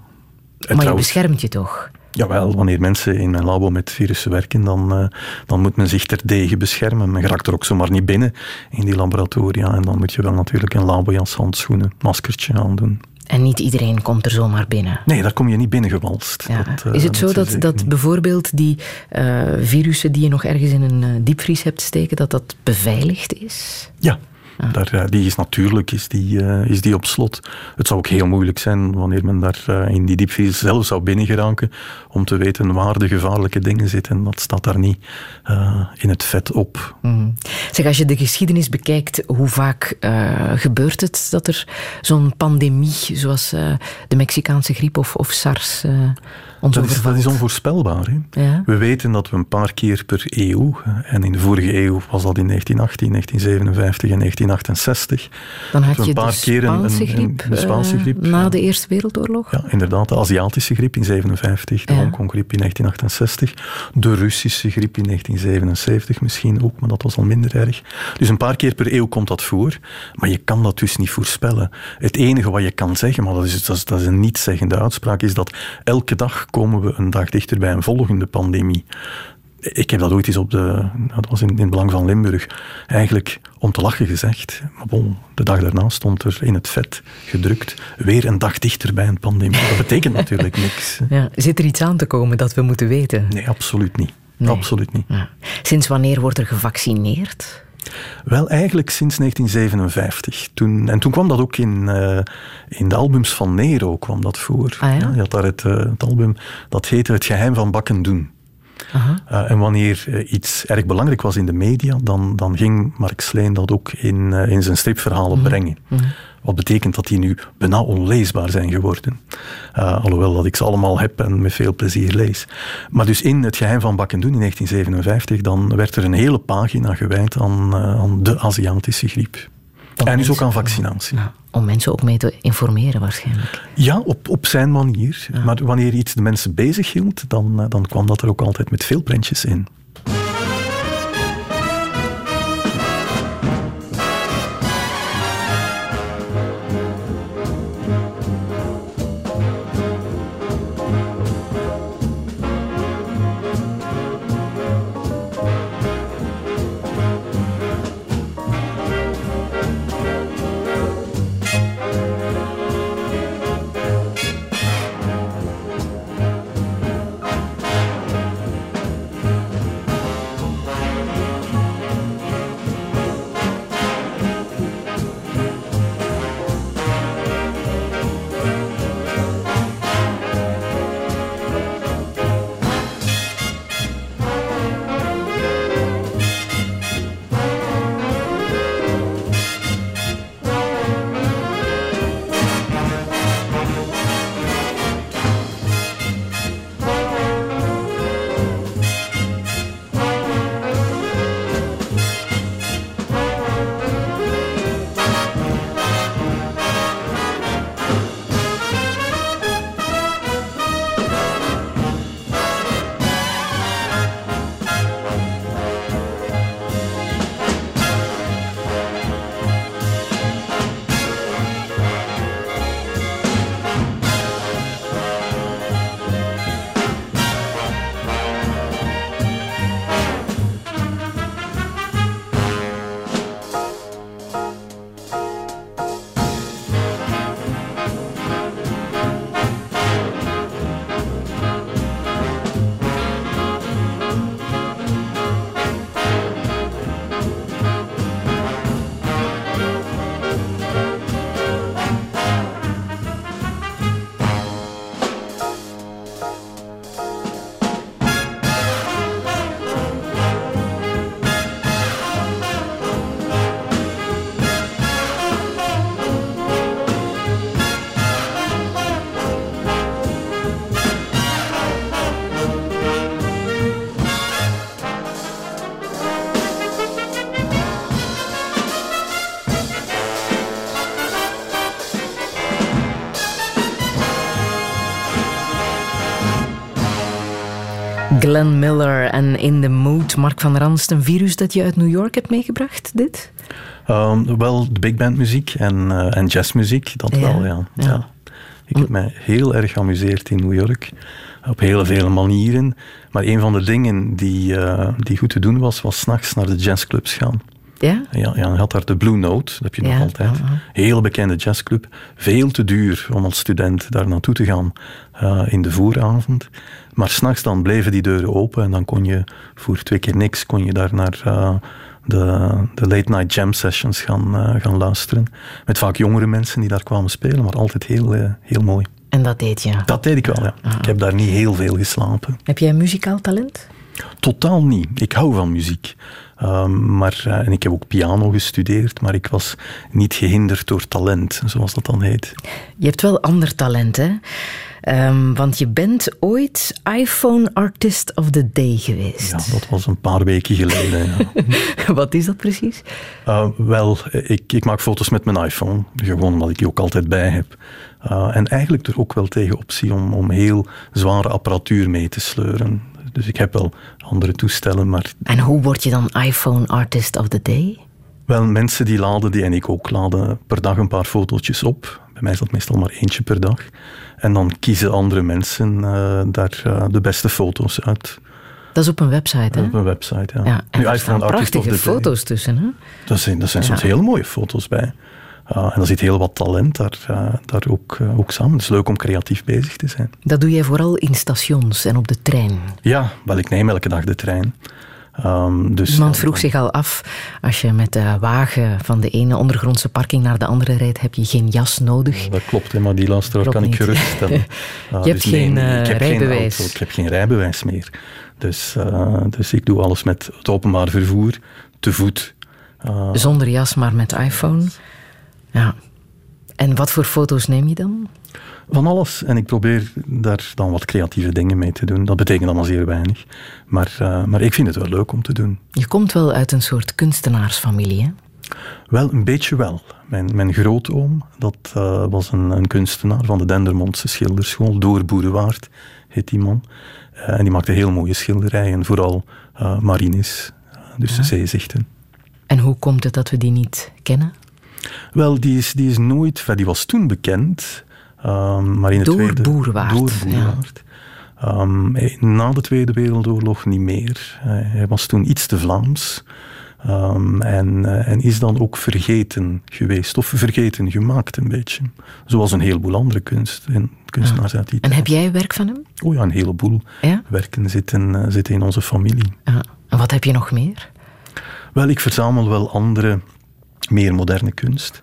maar trouwens, je beschermt je toch? Jawel, wanneer mensen in mijn labo met virussen werken, dan, uh, dan moet men zich terdege beschermen. Men geraakt er ook zomaar niet binnen in die laboratoria. En dan moet je wel natuurlijk een labojas, handschoenen, maskertje aandoen. En niet iedereen komt er zomaar binnen. Nee, daar kom je niet binnengewalst. Ja. Dat, uh, is het zo dat, dat bijvoorbeeld die uh, virussen die je nog ergens in een diepvries hebt steken, dat dat beveiligd is? Ja. Ah. Daar, die is natuurlijk is die, uh, is die op slot. Het zou ook heel moeilijk zijn wanneer men daar uh, in die diepvries zelf zou binnengeraken om te weten waar de gevaarlijke dingen zitten. Dat staat daar niet uh, in het vet op. Mm. Zeg, als je de geschiedenis bekijkt, hoe vaak gebeurt het dat er zo'n pandemie zoals de Mexicaanse griep of, of SARS dat is, dat is, onvoorspelbaar. Ja. We weten dat we een paar keer per eeuw, en in de vorige eeuw was dat in 1918, 1957 en 1968. Dan had je een paar de Spaanse keer griep, een, een, Spaanse griep uh, na de Eerste Wereldoorlog? Ja, inderdaad. De Aziatische griep in 1957, de ja. Hongkong-griep in 1968, de Russische griep in 1977 misschien ook, maar dat was al minder erg. Dus een paar keer per eeuw komt dat voor, maar je kan dat dus niet voorspellen. Het enige wat je kan zeggen, maar dat is, dat is, dat is een niet-zeggende uitspraak, is dat elke dag komen we een dag dichter bij een volgende pandemie. Ik heb dat ooit eens op de, dat was in, in het belang van Limburg, eigenlijk om te lachen gezegd. Maar bon, de dag daarna stond er in het vet gedrukt, weer een dag dichter bij een pandemie. Dat betekent natuurlijk niks. (laughs) Ja, zit er iets aan te komen dat we moeten weten? Nee, absoluut niet. Nee. Absoluut niet. Ja. Sinds wanneer wordt er gevaccineerd? Wel, eigenlijk sinds 1957. Toen, en toen kwam dat ook in, uh, in de albums van Nero kwam dat voor. Ah, ja? Ja, je had daar het, uh, het album, dat heette Het geheim van bakken doen. Uh, en wanneer iets erg belangrijk was in de media, dan, dan ging Mark Sleen dat ook in, in zijn stripverhalen Mhm. brengen. Mm. Wat betekent dat die nu bijna onleesbaar zijn geworden. alhoewel dat ik ze allemaal heb en met veel plezier lees. Maar dus in Het Geheim van Bakken doen in 1957, dan werd er een hele pagina gewijd aan, aan de Aziatische griep. Om en dus ook aan vaccinatie. Ja, om mensen ook mee te informeren waarschijnlijk. Ja, op, op zijn manier. Maar wanneer iets de mensen bezig hield, dan, eh, dan kwam dat er ook altijd met veel prentjes in. Glenn Miller en In the Mood. Mark van Ranst, een virus dat je uit New York hebt meegebracht, dit? Um, wel, de big band muziek en, uh, en jazzmuziek, dat wel, ja. ja. ja. Ik heb mij heel erg geamuseerd in New York. Op hele vele manieren. Maar een van de dingen die, uh, die goed te doen was, was s'nachts naar de jazzclubs gaan. Ja? Ja, ja, je had daar de Blue Note, dat heb je nog altijd. Heel bekende jazzclub. Veel te duur om als student daar naartoe te gaan uh, in de vooravond. Maar s'nachts dan bleven die deuren open en dan kon je voor twee keer niks kon je daar naar uh, de, de late night jam sessions gaan, uh, gaan luisteren. Met vaak jongere mensen die daar kwamen spelen, maar altijd heel, heel mooi. En dat deed je? Dat deed ik wel, ja. Ah. Ik heb daar niet heel veel geslapen. Heb jij muzikaal talent? Totaal niet. Ik hou van muziek. Um, maar, uh, en ik heb ook piano gestudeerd, maar ik was niet gehinderd door talent, zoals dat dan heet. Je hebt wel ander talent, hè? Um, want je bent ooit iPhone Artist of the Day geweest. Ja, dat was een paar weken geleden. Ja. (laughs) Wat is dat precies? Uh, wel, ik, ik, maak foto's met mijn iPhone, gewoon omdat ik die ook altijd bij heb. Uh, en eigenlijk er ook wel tegen optie om, om heel zware apparatuur mee te sleuren. Dus ik heb wel andere toestellen, maar... En hoe word je dan iPhone Artist of the Day? Wel, mensen die laden, die en ik ook, laden per dag een paar fotootjes op. Bij mij is dat meestal maar eentje per dag. En dan kiezen andere mensen uh, daar uh, de beste foto's uit. Dat is op een website, hè? Op een website, ja. ja en nu, er staan prachtige foto's tussen, hè? Dat zijn, dat zijn ja. soms hele mooie foto's bij. En er zit heel wat talent daar, daar ook, uh, ook samen. Het is leuk om creatief bezig te zijn. Dat doe jij vooral in stations en op de trein? Ja, wel, ik neem elke dag de trein. Um, dus, Iemand vroeg zich al af, als je met de wagen van de ene ondergrondse parking naar de andere rijdt, heb je geen jas nodig? Dat klopt, maar die luisteraar kan ik geruststellen. (laughs) je hebt dus geen nee, ik heb rijbewijs. Geen auto, ik heb geen rijbewijs meer. Dus, dus ik doe alles met het openbaar vervoer, te voet. Zonder jas, maar met iPhone? Ja. En wat voor foto's neem je dan? Van alles. En ik probeer daar dan wat creatieve dingen mee te doen. Dat betekent allemaal zeer weinig. Maar, uh, maar ik vind het wel leuk om te doen. Je komt wel uit een soort kunstenaarsfamilie, hè? Wel, een beetje wel. Mijn, mijn grootoom, dat uh, was een, een, kunstenaar van de Dendermondse schilderschool. Door Boerewaard heet die man. Uh, en die maakte heel mooie schilderijen. Vooral marines, dus ja. zeezichten. En hoe komt het dat we die niet kennen? Wel, die is, die is nooit... Die was toen bekend, um, maar in de door tweede... Boerwaard. Door Boerwaard. Ja. Um, na de Tweede Wereldoorlog niet meer. Uh, hij was toen iets te Vlaams. Um, en, uh, en is dan ook vergeten geweest, of vergeten gemaakt een beetje. Zoals een heleboel andere kunst, en kunstenaars uit die En heb jij werk van hem? Oh ja, een heleboel ja? werken zitten, uh, zitten in onze familie. Ja. En wat heb je nog meer? Wel, ik verzamel wel andere meer moderne kunst.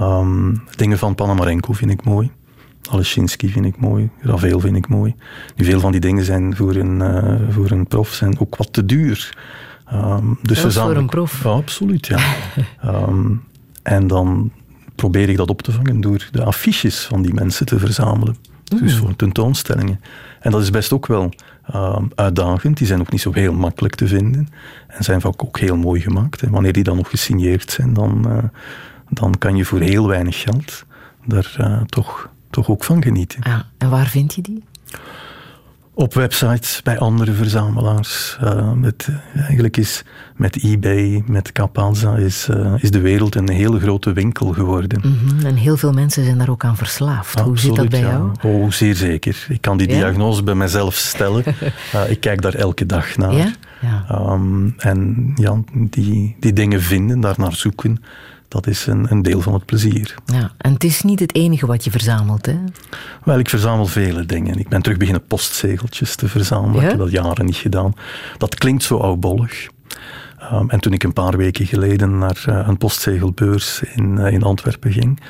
Um, dingen van Panamarenko vind ik mooi. Aleshinsky vind ik mooi. Ravel vind ik mooi. Nu, veel van die dingen zijn voor een, uh, voor een prof zijn ook wat te duur. Um, dus Zelfs voor een prof? Ja, absoluut, ja. um, (laughs) en dan probeer ik dat op te vangen door de affiches van die mensen te verzamelen. Mm. Dus voor tentoonstellingen. En dat is best ook wel um, uitdagend. Die zijn ook niet zo heel makkelijk te vinden. En zijn vaak ook heel mooi gemaakt. En wanneer die dan nog gesigneerd zijn, dan, uh, dan kan je voor heel weinig geld daar uh, toch, toch ook van genieten. Ja, en waar vind je die? Op websites, bij andere verzamelaars. Uh, met, eigenlijk is met eBay, met Capanza, is, uh, is de wereld een hele grote winkel geworden. Mm -hmm. En heel veel mensen zijn daar ook aan verslaafd. Absoluut, Hoe zit dat bij ja. jou? Oh, zeer zeker. Ik kan die ja? diagnose bij mezelf stellen. uh, (laughs) ik kijk daar elke dag naar. Ja? Um, en ja, die, die dingen vinden, daar naar zoeken dat is een, een, deel van het plezier. Ja, en het is niet het enige wat je verzamelt, hè? Wel, ik verzamel vele dingen. Ik ben terug beginnen postzegeltjes te verzamelen. Ja? Ik heb dat jaren niet gedaan. Dat klinkt zo oudbollig. Um, en toen ik een paar weken geleden naar uh, een postzegelbeurs in, uh, in Antwerpen ging,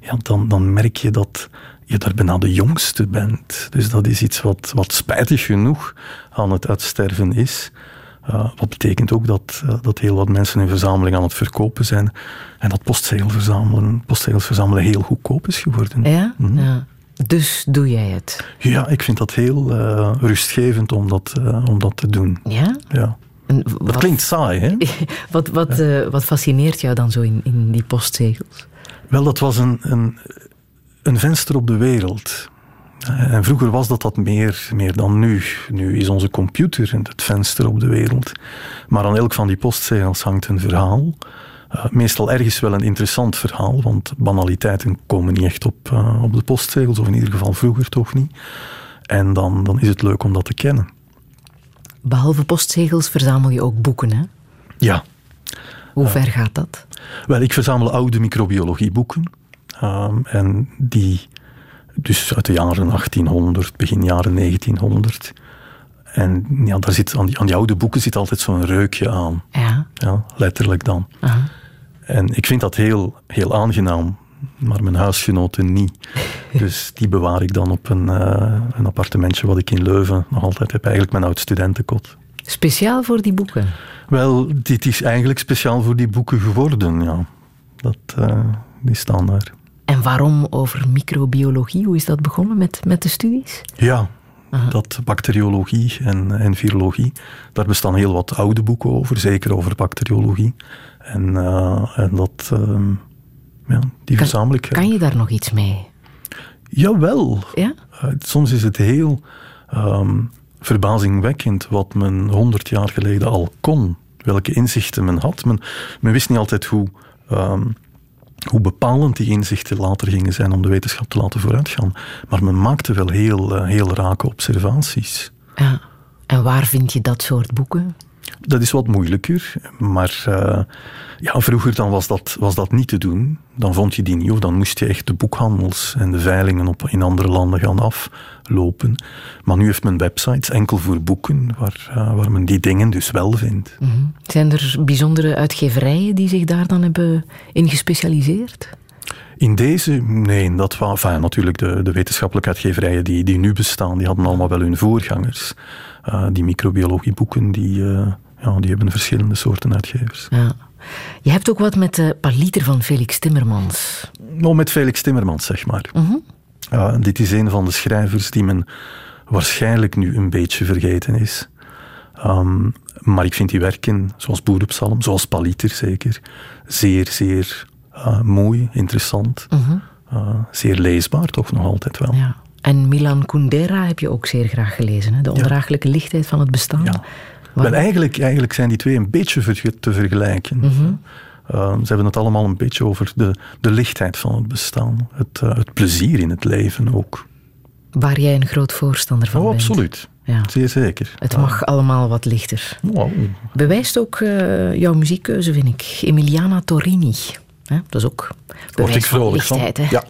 ja, dan, dan merk je dat je daar bijna de jongste bent. Dus dat is iets wat, wat spijtig genoeg aan het uitsterven is. Uh, wat betekent ook dat, uh, dat heel wat mensen hun verzameling aan het verkopen zijn. En dat postzegel verzamelen, postzegels verzamelen heel goedkoop is geworden. Ja? Mm. ja. Dus doe jij het? Ja, ik vind dat heel uh, rustgevend om dat, om dat te doen. Ja? Ja. En dat wat, klinkt saai, hè? (laughs) wat, wat, ja. wat fascineert jou dan zo in, in die postzegels? Wel, dat was een, een, een venster op de wereld. En vroeger was dat dat meer, meer dan nu. Nu is onze computer het venster op de wereld. Maar aan elk van die postzegels hangt een verhaal. Uh, meestal ergens wel een interessant verhaal, want banaliteiten komen niet echt op, uh, op de postzegels, of in ieder geval vroeger toch niet. En dan, dan is het leuk om dat te kennen. Behalve postzegels verzamel je ook boeken, hè? Ja. Hoe ver gaat dat? Wel, ik verzamel oude microbiologieboeken. Um, en die, dus uit de jaren 1800, begin jaren 1900. En ja, daar zit, aan, die, aan die oude boeken zit altijd zo'n reukje aan. Ja. ja letterlijk dan. En ik vind dat heel, heel aangenaam, maar mijn huisgenoten niet. (laughs) dus die bewaar ik dan op een, uh, een appartementje wat ik in Leuven nog altijd heb. Eigenlijk mijn oud studentenkot. Speciaal voor die boeken? Wel, dit is eigenlijk speciaal voor die boeken geworden, ja. Dat, uh, die staan daar. En waarom over microbiologie? Hoe is dat begonnen met, met de studies? Ja, Aha. dat bacteriologie en, en virologie, daar bestaan heel wat oude boeken over, zeker over bacteriologie. En, uh, en dat, uh, ja, die kan, verzamel ik. Kan je daar nog iets mee? Jawel. Ja? Uh, soms is het heel um, verbazingwekkend wat men honderd jaar geleden al kon. Welke inzichten men had. Men, men wist niet altijd hoe, um, hoe bepalend die inzichten later gingen zijn om de wetenschap te laten vooruitgaan. Maar men maakte wel heel, uh, heel rake observaties. En waar vind je dat soort boeken? Dat is wat moeilijker, maar uh, ja, vroeger dan was, dat, was dat niet te doen. Dan vond je die niet, of dan moest je echt de boekhandels en de veilingen op, in andere landen gaan aflopen. Maar nu heeft men websites enkel voor boeken, waar, uh, waar men die dingen dus wel vindt. Mm -hmm. Zijn er bijzondere uitgeverijen die zich daar dan hebben in gespecialiseerd? In deze, nee, dat was enfin, natuurlijk de, de wetenschappelijke uitgeverijen die, die nu bestaan, die hadden allemaal wel hun voorgangers. Uh, die microbiologieboeken, die, uh, ja, die hebben verschillende soorten uitgevers. Ja. Je hebt ook wat met de paliter van Felix Timmermans. Nou, met Felix Timmermans, zeg maar. Uh, dit is een van de schrijvers die men waarschijnlijk nu een beetje vergeten is. Um, maar ik vind die werken, zoals Boerenpsalm, zoals Paliter zeker, zeer, zeer uh, mooi, interessant. -hmm. uh, zeer leesbaar, toch nog altijd wel. Ja. En Milan Kundera heb je ook zeer graag gelezen, hè? De ondraaglijke lichtheid van het bestaan. Ja. Wel, eigenlijk, eigenlijk zijn die twee een beetje te vergelijken. Mm -hmm. uh, ze hebben het allemaal een beetje over de, de lichtheid van het bestaan. Het, uh, het plezier in het leven ook. Waar jij een groot voorstander van oh, bent. absoluut. Ja. Zeer zeker. Het mag allemaal wat lichter. Wow. Bewijst ook uh, jouw muziekkeuze, vind ik. Emiliana Torini. Hè? Dat is ook bewijs ik van lichtheid. Hè? Ja.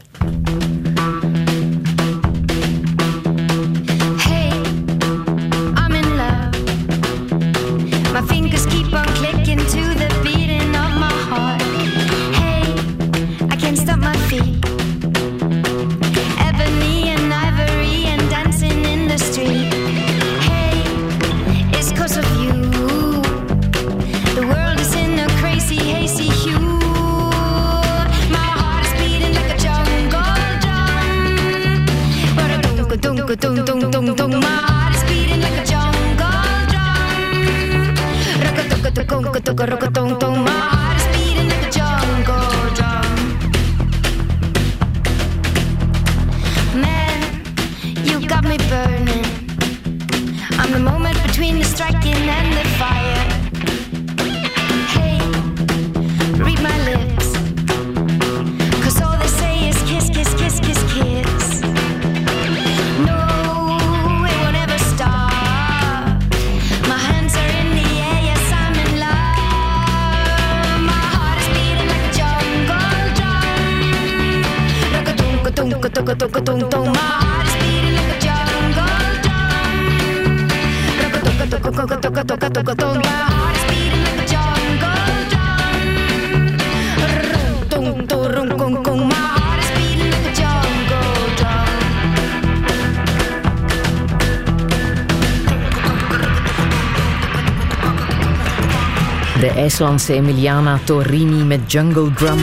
IJslandse Emiliana Torini met Jungle Drum.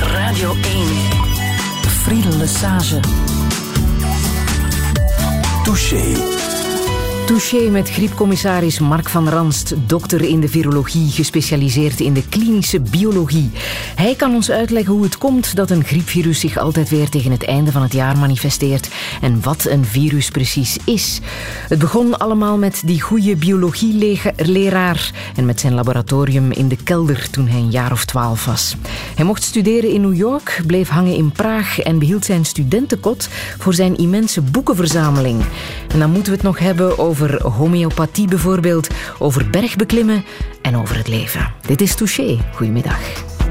Radio 1. Friedel Lesage. Touché. Touché met griepcommissaris Mark van Ranst, dokter in de virologie, gespecialiseerd in de klinische biologie. Hij kan ons uitleggen hoe het komt dat een griepvirus zich altijd weer tegen het einde van het jaar manifesteert en wat een virus precies is. Het begon allemaal met die goede biologieleraar en met zijn laboratorium in de kelder toen hij een jaar of twaalf was. Hij mocht studeren in New York, bleef hangen in Praag en behield zijn studentenkot voor zijn immense boekenverzameling. En dan moeten we het nog hebben over homeopathie bijvoorbeeld, over bergbeklimmen en over het leven. Dit is Touché. Goedemiddag.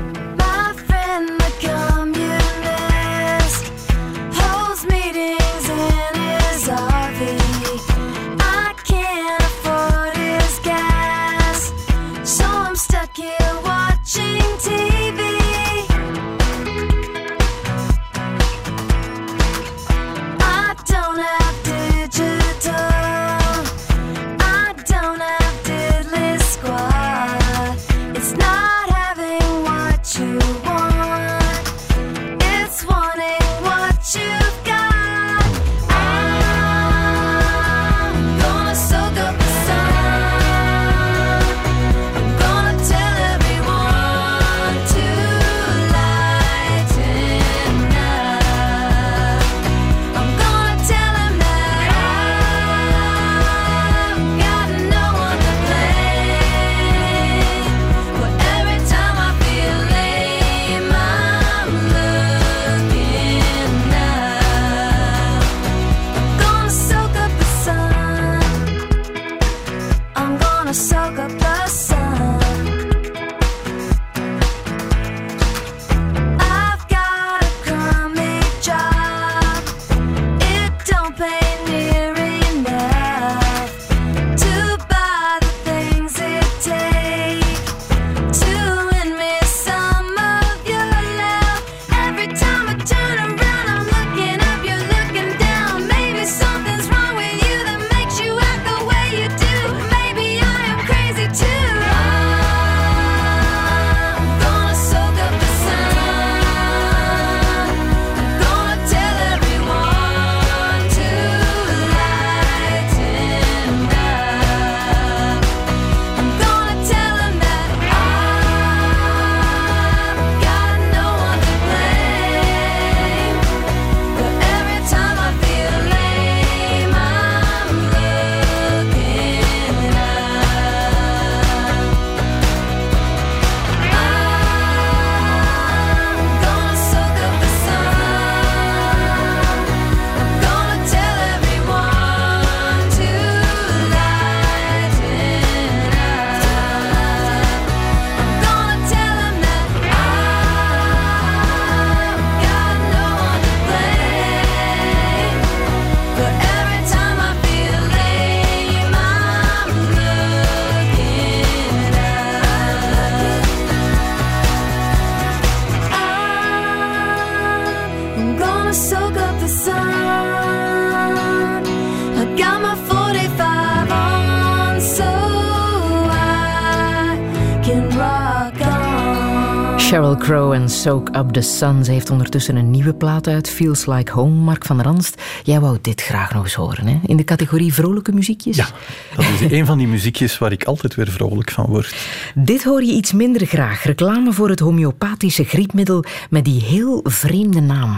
Crow en Soak Up the Sun. Ze heeft ondertussen een nieuwe plaat uit, Feels Like Home. Mark van Ranst, jij wou dit graag nog eens horen, hè? In de categorie vrolijke muziekjes. Ja, dat is een van die muziekjes waar ik altijd weer vrolijk van word. Dit hoor je iets minder graag. Reclame voor het homeopathische griepmiddel met die heel vreemde naam.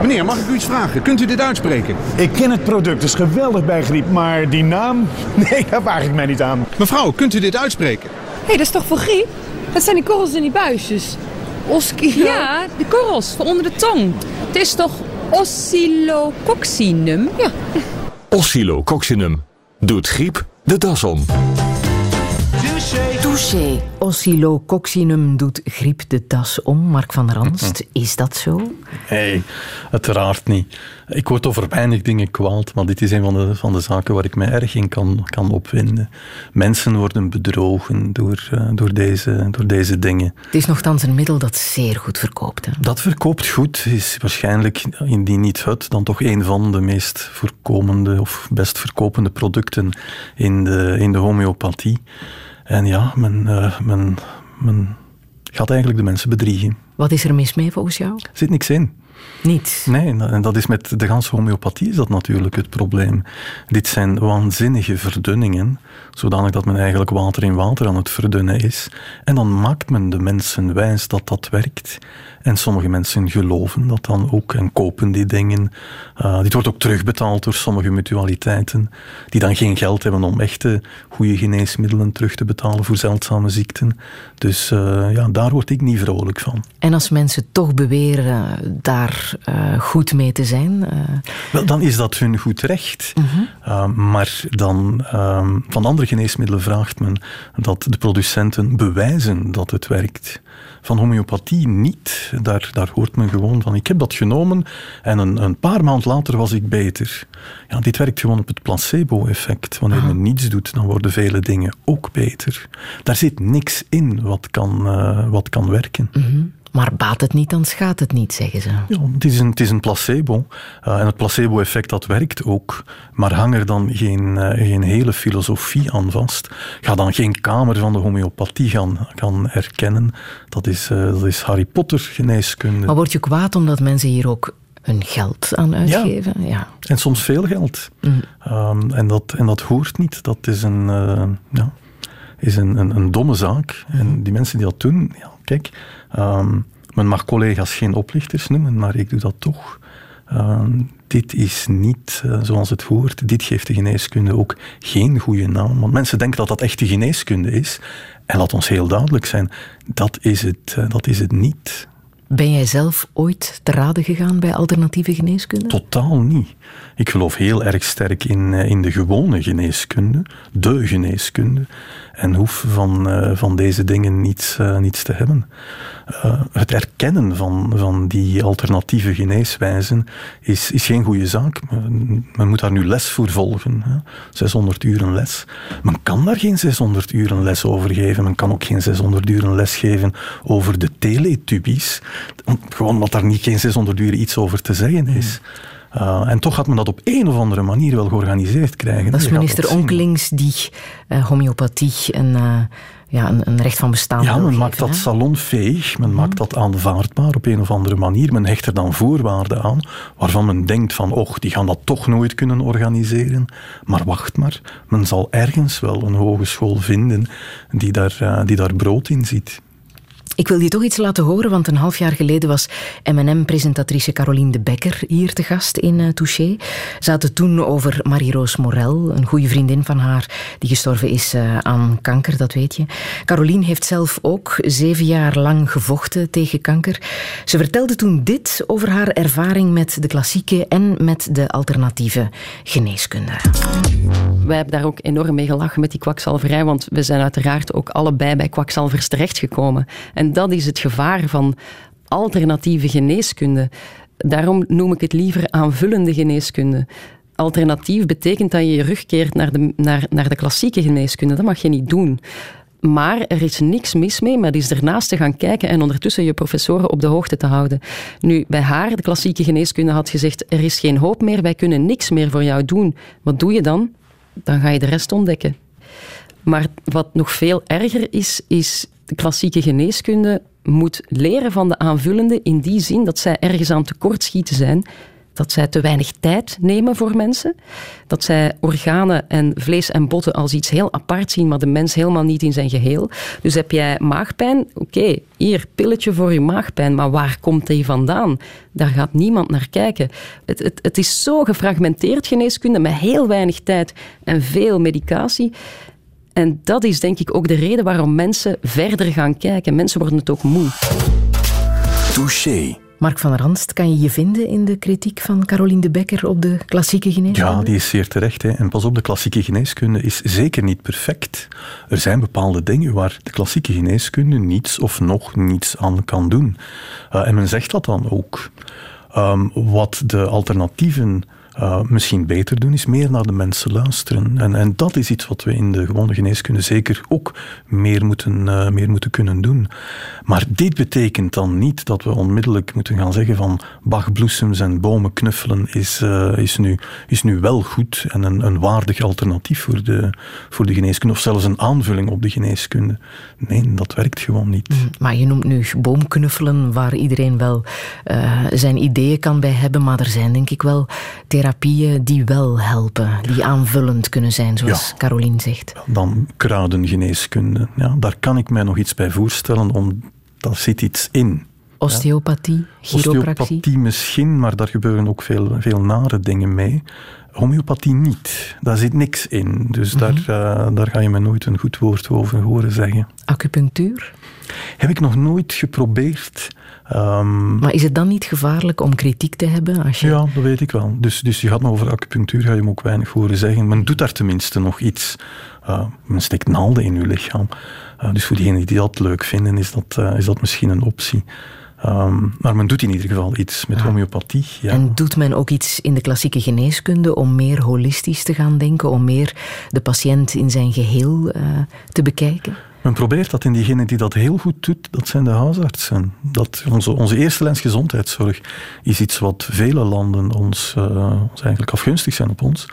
Meneer, mag ik u iets vragen? Kunt u dit uitspreken? Ik ken het product, het is geweldig bij griep, maar die naam? (laughs) Nee, daar waag ik mij niet aan. Mevrouw, kunt u dit uitspreken? Hé, hey, dat is toch voor griep? Dat zijn die korrels in die buisjes. Oskilo. Ja, de korrels van onder de tong. Het is toch oscillococcinum? Ja. Oscillococcinum. Doet griep de das om. Touché. Oscillococcinum doet griep de das om. Mark van Ranst, is dat zo? Nee, uiteraard niet. Ik word over weinig dingen kwaad, maar dit is een van de, van de zaken waar ik mij erg in kan, kan opwinden. Mensen worden bedrogen door, uh, door, deze, door deze dingen. Het is nogthans een middel dat zeer goed verkoopt. Hè? Dat verkoopt goed, is waarschijnlijk, indien niet het, dan toch een van de meest voorkomende of best verkopende producten in de, in de homeopathie. En ja, men, uh, men, men gaat eigenlijk de mensen bedriegen. Wat is er mis mee volgens jou? Er zit niks in. Niet? Nee, en dat is met de ganse homeopathie is dat natuurlijk het probleem. Dit zijn waanzinnige verdunningen, zodanig dat men eigenlijk water in water aan het verdunnen is. En dan maakt men de mensen wijs dat dat werkt. En sommige mensen geloven dat dan ook en kopen die dingen. Uh, dit wordt ook terugbetaald door sommige mutualiteiten, die dan geen geld hebben om echte goede geneesmiddelen terug te betalen voor zeldzame ziekten. Dus uh, ja, daar word ik niet vrolijk van. En als mensen toch beweren daar uh, goed mee te zijn? Wel, dan is dat hun goed recht. -huh. Mhm. maar dan van andere geneesmiddelen vraagt men dat de producenten bewijzen dat het werkt. Van homeopathie niet. Daar, daar hoort men gewoon van. Ik heb dat genomen en een, een paar maanden later was ik beter. Ja, dit werkt gewoon op het placebo-effect. Wanneer men niets doet, dan worden vele dingen ook beter. Daar zit niks in wat kan, uh, wat kan werken. Mm -hmm. Maar baat het niet, dan schaadt het niet, zeggen ze. Ja, het, is een, het is een placebo. Uh, en het placebo-effect dat werkt ook. Maar hang er dan geen, uh, geen hele filosofie aan vast. Ga dan geen kamer van de homeopathie gaan, gaan erkennen. Dat is, uh, dat is Harry Potter geneeskunde. Maar word je kwaad omdat mensen hier ook hun geld aan uitgeven? Ja, ja. en soms veel geld. Mm. Um, en, dat, en dat hoort niet. Dat is een, ja, is een, een, een domme zaak. Mm. En die mensen die dat doen, ja, kijk... Um, men mag collega's geen oplichters noemen, maar ik doe dat toch. Um, dit is niet uh, zoals het hoort. Dit geeft de geneeskunde ook geen goede naam. Want mensen denken dat dat echte geneeskunde is. En laat ons heel duidelijk zijn, dat is het, uh, dat is het niet. Ben jij zelf ooit te raden gegaan bij alternatieve geneeskunde? Totaal niet. Ik geloof heel erg sterk in, uh, in de gewone geneeskunde, de geneeskunde. En hoef van, van deze dingen niets, niets te hebben. Uh, het erkennen van, van die alternatieve geneeswijzen is, is geen goede zaak. Men moet daar nu les voor volgen. Hè. 600 uur les. Men kan daar geen 600 uur les over geven. Men kan ook geen 600 uur les geven over de teletubies. Gewoon omdat daar niet geen 600 uur iets over te zeggen is. Mm. Uh, en toch had men dat op een of andere manier wel georganiseerd krijgen. Dat is minister Onkelings die uh, homeopathie een, ja, een, een, recht van bestaan Ja, men geven, maakt dat hè? salonveeg, men mm. maakt dat aanvaardbaar op een of andere manier. Men hecht er dan voorwaarden aan waarvan men denkt van, och, die gaan dat toch nooit kunnen organiseren. Maar wacht maar, men zal ergens wel een hogeschool vinden die daar, die daar brood in ziet. Ik wil je toch iets laten horen, want een half jaar geleden was M&M-presentatrice Caroline de Becker hier te gast in uh, Touché. Ze had toen over Marie-Roos Morel, een goede vriendin van haar die gestorven is uh, aan kanker, dat weet je. Caroline heeft zelf ook zeven jaar lang gevochten tegen kanker. Ze vertelde toen dit over haar ervaring met de klassieke en met de alternatieve geneeskunde. Wij hebben daar ook enorm mee gelachen met die kwakzalverij, want we zijn uiteraard ook allebei bij kwakzalvers terechtgekomen. En dat is het gevaar van alternatieve geneeskunde. Daarom noem ik het liever aanvullende geneeskunde. Alternatief betekent dat je je rug keert naar de, naar, naar de klassieke geneeskunde. Dat mag je niet doen. Maar er is niks mis mee met eens ernaast te gaan kijken en ondertussen je professoren op de hoogte te houden. Nu, bij haar, de klassieke geneeskunde, had gezegd: er is geen hoop meer, wij kunnen niks meer voor jou doen. Wat doe je dan? Dan ga je de rest ontdekken. Maar wat nog veel erger is, is de klassieke geneeskunde moet leren van de aanvullende in die zin dat zij ergens aan tekortschieten zijn. Dat zij te weinig tijd nemen voor mensen. Dat zij organen en vlees en botten als iets heel apart zien, maar de mens helemaal niet in zijn geheel. Dus heb jij maagpijn? Oké, hier, pilletje voor je maagpijn. Maar waar komt die vandaan? Daar gaat niemand naar kijken. Het, het, het is zo gefragmenteerd geneeskunde met heel weinig tijd en veel medicatie. En dat is denk ik ook de reden waarom mensen verder gaan kijken. Mensen worden het ook moe. Touché. Mark van Ranst, kan je je vinden in de kritiek van Caroline de Becker op de klassieke geneeskunde? Ja, die is zeer terecht. Hè. En pas op, de klassieke geneeskunde is zeker niet perfect. Er zijn bepaalde dingen waar de klassieke geneeskunde niets of nog niets aan kan doen. Uh, en men zegt dat dan ook. Um, wat de alternatieven uh, misschien beter doen, is meer naar de mensen luisteren. En, en dat is iets wat we in de gewone geneeskunde zeker ook meer moeten, uh, meer moeten kunnen doen. Maar dit betekent dan niet dat we onmiddellijk moeten gaan zeggen van bachbloesems en bomen knuffelen is, uh, is, nu, is nu wel goed en een, een waardig alternatief voor de, voor de geneeskunde, of zelfs een aanvulling op de geneeskunde. Nee, dat werkt gewoon niet. Mm, maar je noemt nu boomknuffelen, waar iedereen wel zijn ideeën kan bij hebben, maar er zijn denk ik wel therapieën die wel helpen, die aanvullend kunnen zijn, zoals ja, Carolien zegt. Dan kruidengeneeskunde. Ja, daar kan ik mij nog iets bij voorstellen, om, daar zit iets in. Osteopathie, chiropractie? Osteopathie misschien, maar daar gebeuren ook veel, veel nare dingen mee. Homeopathie niet. Daar zit niks in. Dus daar, uh, daar ga je me nooit een goed woord over horen zeggen. Acupunctuur? Heb ik nog nooit geprobeerd. Um, maar is het dan niet gevaarlijk om kritiek te hebben? Als je... Ja, dat weet ik wel. Dus, dus je gaat me over acupunctuur ga je me ook weinig horen zeggen. Men doet daar tenminste nog iets. Uh, men steekt naalden in je lichaam. Uh, dus voor diegenen die dat leuk vinden, is dat, uh, is dat misschien een optie. Um, maar men doet in ieder geval iets met homeopathie. Ja. En doet men ook iets in de klassieke geneeskunde om meer holistisch te gaan denken, om meer de patiënt in zijn geheel te bekijken? Men probeert dat in diegenen die dat heel goed doet, dat zijn de huisartsen. Dat onze, onze eerste lens gezondheidszorg is iets wat vele landen ons, ons eigenlijk afgunstig zijn op ons.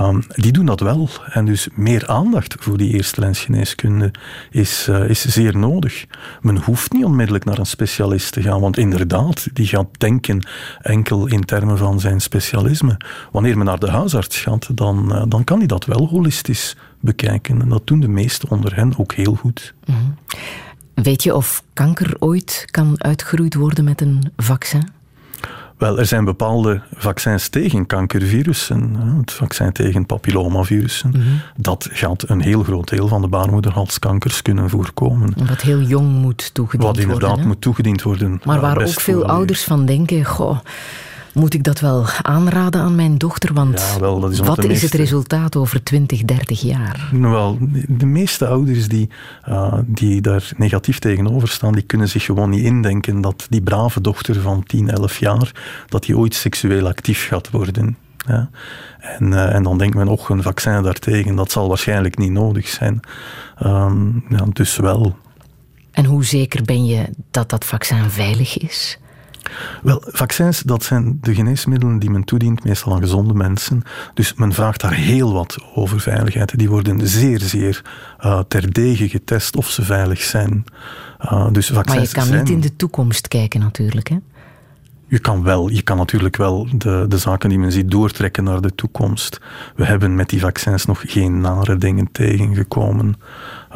Um, die doen dat wel. En dus meer aandacht voor die eerste lensgeneeskunde is, uh, is zeer nodig. Men hoeft niet onmiddellijk naar een specialist te gaan, want inderdaad, die gaat denken enkel in termen van zijn specialisme. Wanneer men naar de huisarts gaat, dan, uh, dan kan hij dat wel holistisch bekijken. En dat doen de meesten onder hen ook heel goed. Mm -hmm. Weet je of kanker ooit kan uitgeroeid worden met een vaccin? Wel, er zijn bepaalde vaccins tegen kankervirussen. Het vaccin tegen papillomavirussen. Mm -hmm. Dat gaat een heel groot deel van de baarmoederhalskankers kunnen voorkomen. Wat heel jong moet toegediend worden. Wat inderdaad moet toegediend worden. Maar waar ook veel ouders van denken... Goh, moet ik dat wel aanraden aan mijn dochter? Want ja, wel, dat is wat is het resultaat over 20, 30 jaar? Nou, wel, de meeste ouders die, uh, die daar negatief tegenover staan, die kunnen zich gewoon niet indenken dat die brave dochter van 10, 11 jaar, dat die ooit seksueel actief gaat worden. Ja. En, uh, en dan denkt men, och, een vaccin daartegen, dat zal waarschijnlijk niet nodig zijn. Um, ja, dus wel. En hoe zeker ben je dat dat vaccin veilig is? Wel, vaccins, dat zijn de geneesmiddelen die men toedient, meestal aan gezonde mensen. Dus men vraagt daar heel wat over veiligheid. Die worden zeer, zeer uh, terdege getest of ze veilig zijn. Uh, dus vaccins maar je kan zijn... niet in de toekomst kijken natuurlijk, hè? Je kan, wel, je kan natuurlijk wel de, de zaken die men ziet doortrekken naar de toekomst. We hebben met die vaccins nog geen nare dingen tegengekomen.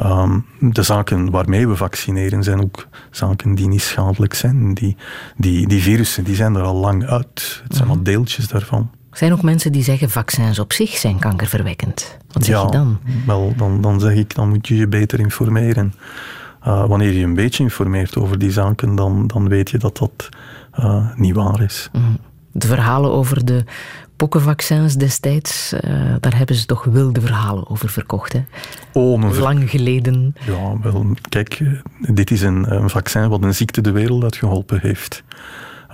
Um, de zaken waarmee we vaccineren zijn ook zaken die niet schadelijk zijn. Die, die, die virussen die zijn er al lang uit. Het zijn al deeltjes daarvan. Er zijn ook mensen die zeggen vaccins op zich zijn kankerverwekkend. Wat zeg ja, je dan? Wel, dan, dan zeg ik, dan moet je je beter informeren. Uh, wanneer je een beetje informeert over die zaken, dan, dan weet je dat dat uh, niet waar is. Mm. De verhalen over de pokkenvaccins destijds, uh, daar hebben ze toch wilde verhalen over verkocht. Hè? Oh. Lang geleden. Ja, wel, kijk, dit is een, een, vaccin wat een ziekte de wereld uitgeholpen heeft.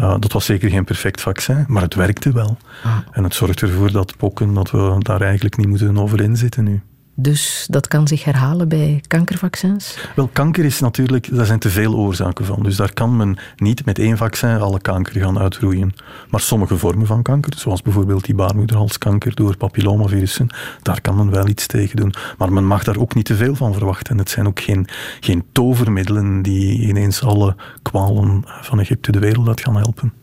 Uh, dat was zeker geen perfect vaccin, maar het werkte wel. Ah. En het zorgt ervoor dat pokken, dat we daar eigenlijk niet moeten over inzitten nu. Dus dat kan zich herhalen bij kankervaccins? Wel, kanker is natuurlijk, daar zijn te veel oorzaken van. Dus daar kan men niet met één vaccin alle kanker gaan uitroeien. Maar sommige vormen van kanker, zoals bijvoorbeeld die baarmoederhalskanker door papillomavirussen, daar kan men wel iets tegen doen. Maar men mag daar ook niet te veel van verwachten. Het zijn ook geen, geen tovermiddelen die ineens alle kwalen van Egypte de wereld uit gaan helpen.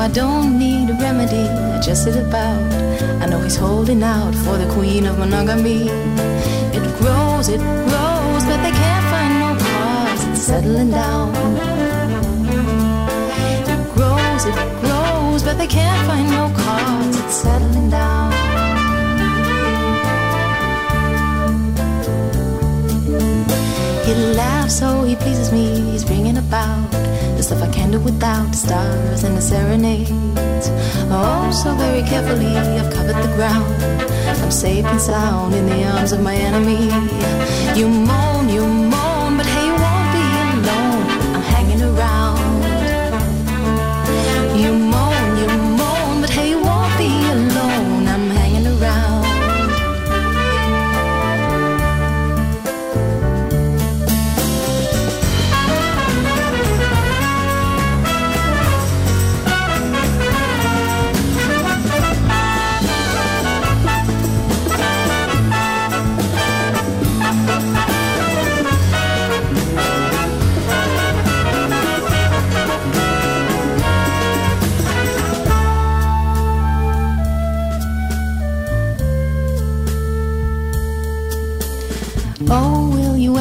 I don't need a remedy, I just sit about. I know he's holding out for the queen of monogamy. It grows, it grows, but they can't find no cause. It's settling down. It grows, it grows, but they can't find no cause. It's settling down. thank you so he pleases me. He's bringing about the stuff I can't do without the stars and the serenades. Oh, so very carefully I've covered the ground. I'm safe and sound in the arms of my enemy. You moan, you moan,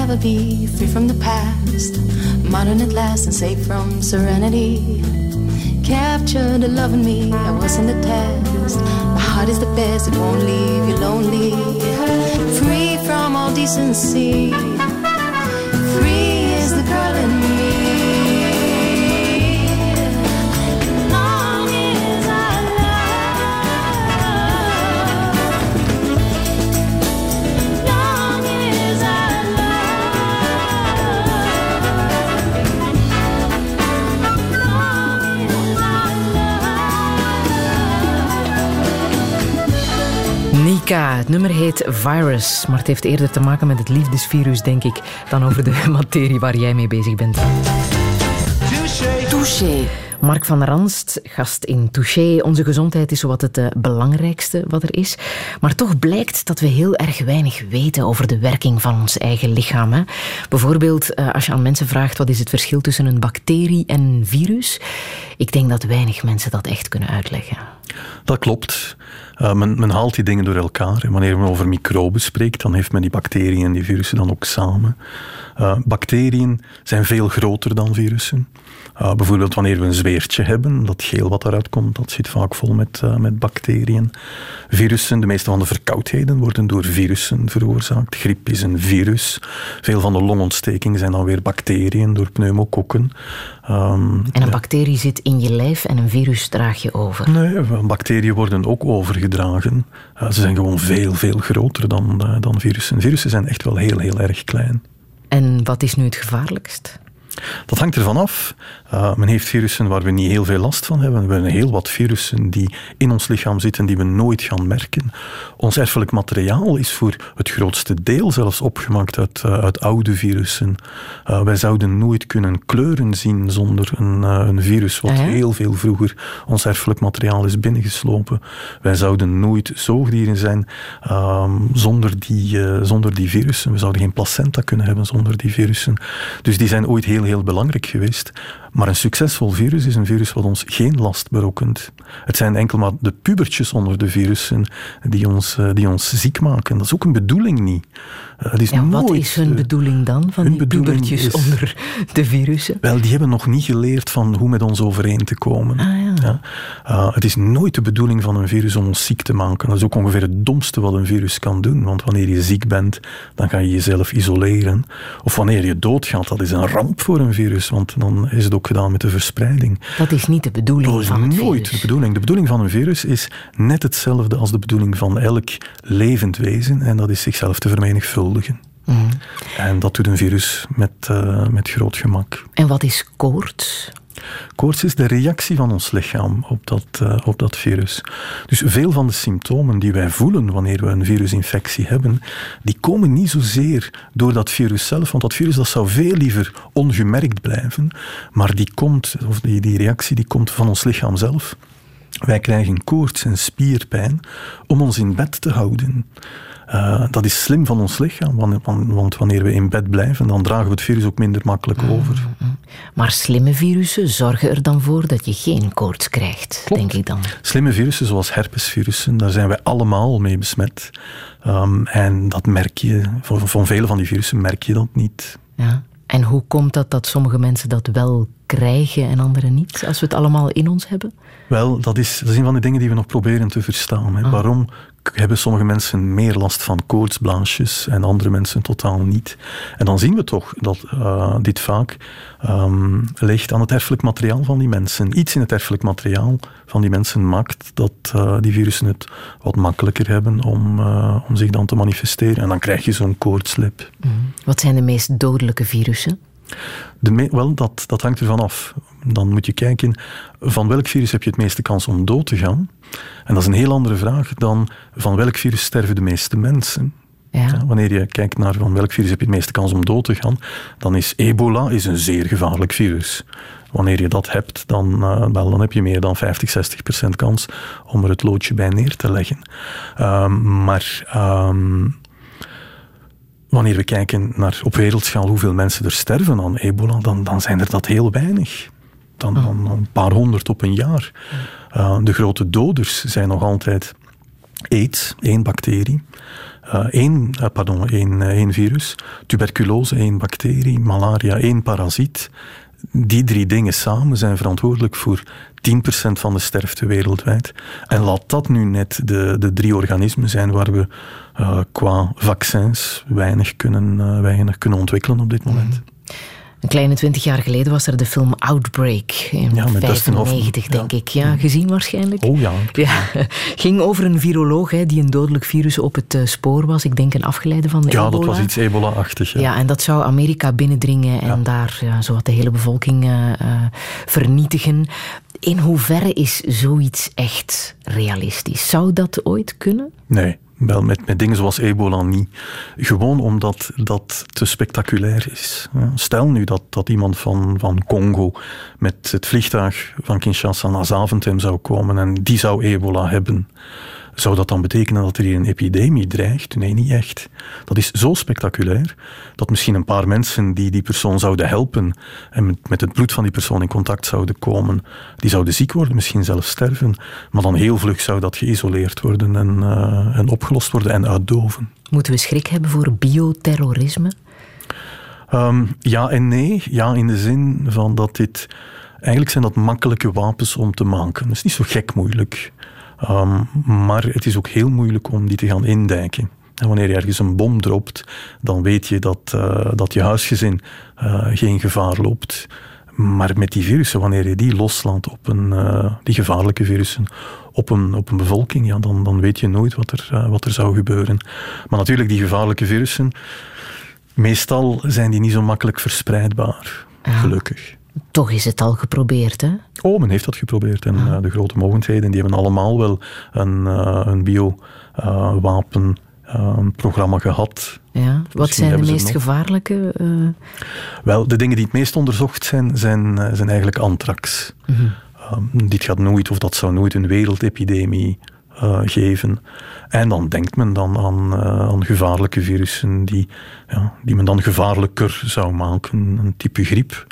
will you ever be free from the past? Modern at last and safe from serenity. Capture the love in me, I wasn't the test. My heart is the best, it won't leave you lonely. Free from all decency. Het nummer heet Virus, maar het heeft eerder te maken met het liefdesvirus, denk ik, dan over de (laughs) materie waar jij mee bezig bent. Touché. Mark van Ranst, gast in Touché. Onze gezondheid is wat het eh, belangrijkste wat er is. Maar toch blijkt dat we heel erg weinig weten over de werking van ons eigen lichaam. Hè? Bijvoorbeeld eh, als je aan mensen vraagt wat is het verschil tussen een bacterie en een virus. Ik denk dat weinig mensen dat echt kunnen uitleggen. Dat klopt. Uh, men, men, haalt die dingen door elkaar. Wanneer men over microben spreekt, dan heeft men die bacteriën en die virussen dan ook samen. Uh, bacteriën zijn veel groter dan virussen. Uh, bijvoorbeeld wanneer we een zweertje hebben, dat geel wat eruit komt, dat zit vaak vol met, met bacteriën. Virussen, de meeste van de verkoudheden worden door virussen veroorzaakt. Griep is een virus. Veel van de longontstekingen zijn dan weer bacteriën door pneumokokken. Um, en een bacterie zit in je lijf en een virus draag je over? Nee, bacteriën worden ook overgedragen. Uh, ze zijn gewoon veel, veel groter dan, uh, dan virussen. Virussen zijn echt wel heel, heel erg klein. En wat is nu het gevaarlijkst? Dat hangt ervan af. Uh, men heeft virussen waar we niet heel veel last van hebben. We hebben heel wat virussen die in ons lichaam zitten die we nooit gaan merken. Ons erfelijk materiaal is voor het grootste deel zelfs opgemaakt uit, uh, uit oude virussen. Uh, wij zouden nooit kunnen kleuren zien zonder een, een virus wat ah, heel veel vroeger ons erfelijk materiaal is binnengeslopen. Wij zouden nooit zoogdieren zijn um, zonder, die, zonder die virussen. We zouden geen placenta kunnen hebben zonder die virussen. Dus die zijn ooit heel heel belangrijk geweest. Maar een succesvol virus is een virus wat ons geen last berokkent. Het zijn enkel maar de pubertjes onder de virussen die ons, die ons ziek maken. Dat is ook een bedoeling niet. Het is ja, nooit, wat is hun bedoeling dan, van die pubertjes is, onder de virussen? Wel, die hebben nog niet geleerd van hoe met ons overeen te komen. Ah, ja. Ja? Uh, het is nooit de bedoeling van een virus om ons ziek te maken. Dat is ook ongeveer het domste wat een virus kan doen. Want wanneer je ziek bent, dan ga je jezelf isoleren. Of wanneer je doodgaat, dat is een ramp voor een virus. Want dan is het ook gedaan met de verspreiding. Dat is niet de bedoeling dat is van het nooit de bedoeling. De bedoeling van een virus is net hetzelfde als de bedoeling van elk levend wezen. En dat is zichzelf te vermenigvuldigen. Mm. En dat doet een virus met, uh, met groot gemak. En wat is koorts? Koorts is de reactie van ons lichaam op dat, uh, op dat virus. Dus veel van de symptomen die wij voelen wanneer we een virusinfectie hebben, die komen niet zozeer door dat virus zelf, want dat virus dat zou veel liever ongemerkt blijven, maar die komt, of die, die reactie die komt van ons lichaam zelf. Wij krijgen koorts en spierpijn om ons in bed te houden. Uh, dat is slim van ons lichaam, want, want, wanneer we in bed blijven, dan dragen we het virus ook minder makkelijk Mm, over. Maar slimme virussen zorgen er dan voor dat je geen koorts krijgt, Klopt. denk ik dan. Slimme virussen, zoals herpesvirussen, daar zijn wij allemaal mee besmet. Um, en dat merk je, van, van vele van die virussen merk je dat niet. Ja. En hoe komt dat dat sommige mensen dat wel krijgen en anderen niet, als we het allemaal in ons hebben? Wel, dat is, dat is een van de dingen die we nog proberen te verstaan. Hè. Ah. Waarom hebben sommige mensen meer last van koortsblaasjes en andere mensen totaal niet. En dan zien we toch dat uh, dit vaak um, ligt aan het erfelijk materiaal van die mensen. Iets in het erfelijk materiaal van die mensen maakt dat uh, die virussen het wat makkelijker hebben om, uh, om zich dan te manifesteren. En dan krijg je zo'n koortslip. Mm. Wat zijn de meest dodelijke virussen? De wel, dat, dat hangt ervan af. Dan moet je kijken van welk virus heb je het meeste kans om dood te gaan. En dat is een heel andere vraag dan van welk virus sterven de meeste mensen. Ja. wanneer je kijkt naar van welk virus heb je het meeste kans om dood te gaan, dan is ebola is een zeer gevaarlijk virus. Wanneer je dat hebt, dan, uh, dan heb je meer dan 50, 60 procent kans om er het loodje bij neer te leggen. Um, maar um, wanneer we kijken naar op wereldschaal hoeveel mensen er sterven aan ebola, dan, dan zijn er dat heel weinig. Dan, oh. dan een paar honderd op een jaar. Uh, de grote doders zijn nog altijd AIDS, één bacterie. Uh, één, uh, pardon, één, één virus. Tuberculose, één bacterie. Malaria, één parasiet. Die drie dingen samen zijn verantwoordelijk voor 10% van de sterfte wereldwijd. En laat dat nu net de, de drie organismen zijn waar we uh, qua vaccins weinig kunnen, uh, weinig kunnen ontwikkelen op dit moment. Mm. Een kleine twintig jaar geleden was er de film Outbreak. In ja, 95, denk ik. Ja, gezien waarschijnlijk. Oh ja. (laughs) ja. Ging over een viroloog hè, die een dodelijk virus op het uh, spoor was. Ik denk een afgeleide van de ja, ebola. Ja, dat was iets ebola-achtig. Ja. ja. en dat zou Amerika binnendringen en daar ja, zowat de hele bevolking uh, uh, vernietigen. In hoeverre is zoiets echt realistisch? Zou dat ooit kunnen? Nee. Wel, met, met dingen zoals ebola niet. Gewoon omdat dat te spectaculair is. Stel nu dat, dat iemand van, van Congo met het vliegtuig van Kinshasa naar Zaventem zou komen en die zou ebola hebben. Zou dat dan betekenen dat er hier een epidemie dreigt? Nee, niet echt. Dat is zo spectaculair dat misschien een paar mensen die die persoon zouden helpen en met, met het bloed van die persoon in contact zouden komen, die zouden ziek worden, misschien zelfs sterven. Maar dan heel vlug zou dat geïsoleerd worden en, uh, en opgelost worden en uitdoven. Moeten we schrik hebben voor bioterrorisme? Um, ja en nee. Ja, in de zin van dat dit. Eigenlijk zijn dat makkelijke wapens om te maken. Dat is niet zo gek moeilijk. Um, maar het is ook heel moeilijk om die te gaan indijken. En wanneer je ergens een bom dropt, dan weet je dat, uh, dat je huisgezin uh, geen gevaar loopt. Maar met die virussen, wanneer je die loslaat op een, uh, die gevaarlijke virussen, op een, op een bevolking, ja, dan, dan weet je nooit wat er, wat er zou gebeuren. Maar natuurlijk, die gevaarlijke virussen, meestal zijn die niet zo makkelijk verspreidbaar. Gelukkig. Toch is het al geprobeerd, hè? Oh, men heeft dat geprobeerd. En uh, de grote mogendheden die hebben allemaal wel een, uh, een biowapenprogramma uh, gehad. Ja, wat zijn de meest gevaarlijke? Wel, de dingen die het meest onderzocht zijn, zijn, zijn eigenlijk anthrax. Mm -hmm. dit gaat nooit, of dat zou nooit een wereldepidemie uh, geven. En dan denkt men dan aan, uh, aan gevaarlijke virussen die, ja, die men dan gevaarlijker zou maken. Een type griep.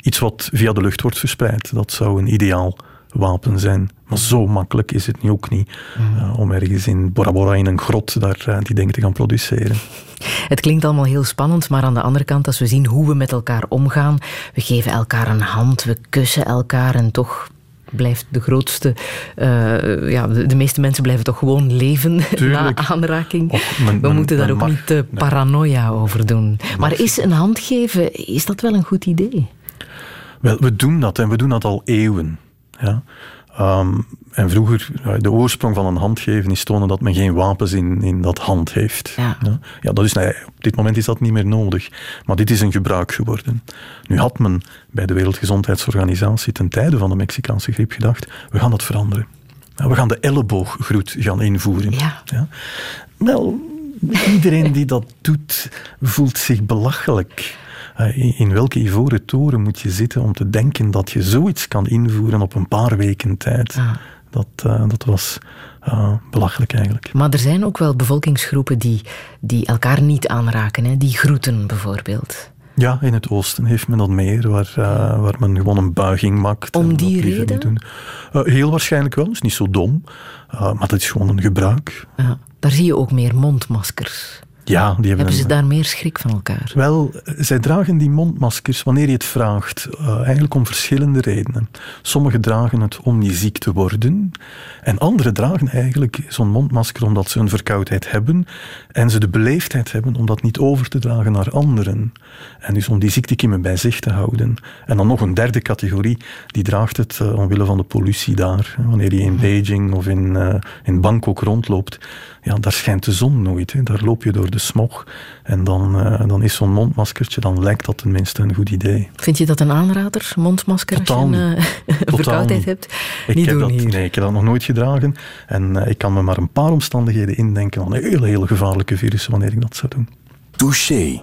Iets wat via de lucht wordt verspreid. Dat zou een ideaal wapen zijn. Maar zo makkelijk is het nu ook niet mm. uh, om ergens in Bora Bora in een grot daar die dingen te gaan produceren. (laughs) Het klinkt allemaal heel spannend, maar aan de andere kant, als we zien hoe we met elkaar omgaan, we geven elkaar een hand, we kussen elkaar en toch blijft de grootste. Uh, ja, de, de, meeste mensen blijven toch gewoon leven (laughs) Tuurlijk. na aanraking. Och, men, We men, moeten daar ook mag, niet te paranoia nee. over doen. Maar is een hand geven, is dat wel een goed idee? Wel, we doen dat en we doen dat al eeuwen. Ja. Um, en vroeger, de oorsprong van een handgeven is tonen dat men geen wapens in, in dat hand heeft. Ja. Ja, ja dat is, nee, op dit moment is dat niet meer nodig. Maar dit is een gebruik geworden. Nu had men bij de Wereldgezondheidsorganisatie ten tijde van de Mexicaanse griep gedacht, we gaan dat veranderen. We gaan de ellebooggroet gaan invoeren. Ja. Ja. Wel, iedereen die dat doet, voelt zich belachelijk. Uh, in welke ivoren toren moet je zitten om te denken dat je zoiets kan invoeren op een paar weken tijd? Ah. Dat, uh, dat was uh, belachelijk eigenlijk. Maar er zijn ook wel bevolkingsgroepen die, die elkaar niet aanraken, hè? die groeten bijvoorbeeld. Ja, in het oosten heeft men dat meer, waar, uh, waar men gewoon een buiging maakt. Om die reden? Doen. Uh, heel waarschijnlijk wel, is niet zo dom, uh, maar dat is gewoon een gebruik. Ja, daar zie je ook meer mondmaskers. Ja, die hebben, ze daar meer schrik van elkaar? Wel, zij dragen die mondmaskers wanneer je het vraagt, uh, eigenlijk om verschillende redenen. Sommigen dragen het om niet ziek te worden, en anderen dragen eigenlijk zo'n mondmasker omdat ze een verkoudheid hebben en ze de beleefdheid hebben om dat niet over te dragen naar anderen. En dus om die ziektekiemen bij zich te houden. En dan nog een derde categorie, die draagt het uh, omwille van de pollutie daar. Wanneer je in Beijing of in, uh, in Bangkok rondloopt, ja, daar schijnt de zon nooit. Hè. Daar loop je door de smog. En dan, uh, dan is zo'n mondmaskertje, dan lijkt dat tenminste een goed idee. Vind je dat een aanrader, mondmasker, Totaal als je een, uh, (laughs) verkoudheid hebt? Ik niet heb doen dat, hier. Nee, ik heb dat nog nooit gedragen. En uh, ik kan me maar een paar omstandigheden indenken van hele, hele gevaarlijke virussen wanneer ik dat zou doen. Touché.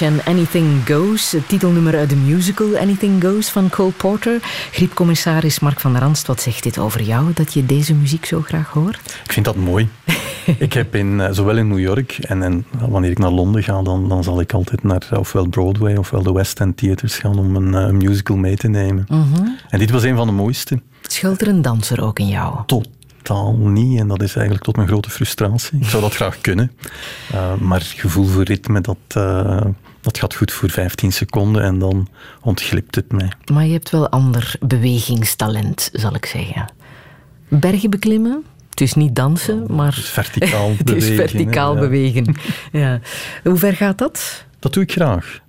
En Anything Goes, het titelnummer uit de musical Anything Goes van Cole Porter. Griepcommissaris Mark van der Ranst, wat zegt dit over jou, dat je deze muziek zo graag hoort? Ik vind dat mooi. (laughs) ik heb in, eh, zowel in New York en, en wanneer ik naar Londen ga, dan, dan zal ik altijd naar ofwel Broadway ofwel de West End Theaters gaan om een, eh, musical mee te nemen. Mhm. En dit was een van de mooiste. Schuilt er een danser ook in jou? Totaal niet. En dat is eigenlijk tot mijn grote frustratie. Ik zou dat graag kunnen. Uh, maar gevoel voor ritme, dat, uh, dat gaat goed voor 15 seconden en dan ontglipt het mij. Maar je hebt wel ander bewegingstalent, zal ik zeggen. Bergen beklimmen? Het is niet dansen, maar... Het is verticaal (laughs) het bewegen. is verticaal bewegen. Ja. Hoe ver gaat dat? Dat doe ik graag.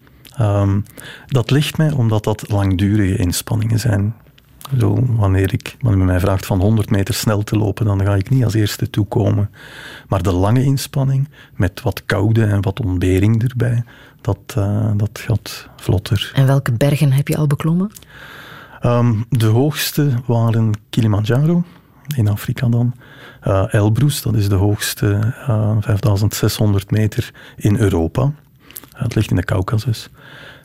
Um, dat ligt mij omdat dat langdurige inspanningen zijn. Zo, wanneer, ik, wanneer men mij vraagt van 100 meter snel te lopen, dan ga ik niet als eerste toekomen. Maar de lange inspanning, met wat koude en wat ontbering erbij, dat, uh, dat gaat vlotter. En welke bergen heb je al beklommen? Um, de hoogste waren Kilimanjaro, in Afrika dan. Uh, Elbrus, dat is de hoogste, uh, 5600 meter in Europa. het ligt in de Caucasus.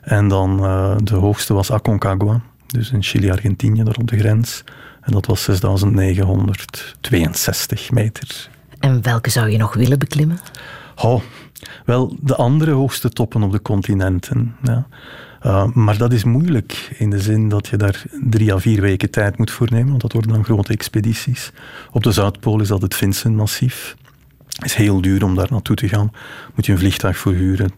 En dan de hoogste was Aconcagua, dus in Chili-Argentinië, daar op de grens. En dat was 6962 meter. En welke zou je nog willen beklimmen? Oh, wel, de andere hoogste toppen op de continenten. Ja. Uh, maar dat is moeilijk in de zin dat je daar drie à vier weken tijd moet voor nemen, want dat worden dan grote expedities. Op de Zuidpool is dat het Vincent-massief. Het is heel duur om daar naartoe te gaan. Moet je een vliegtuig voor huren,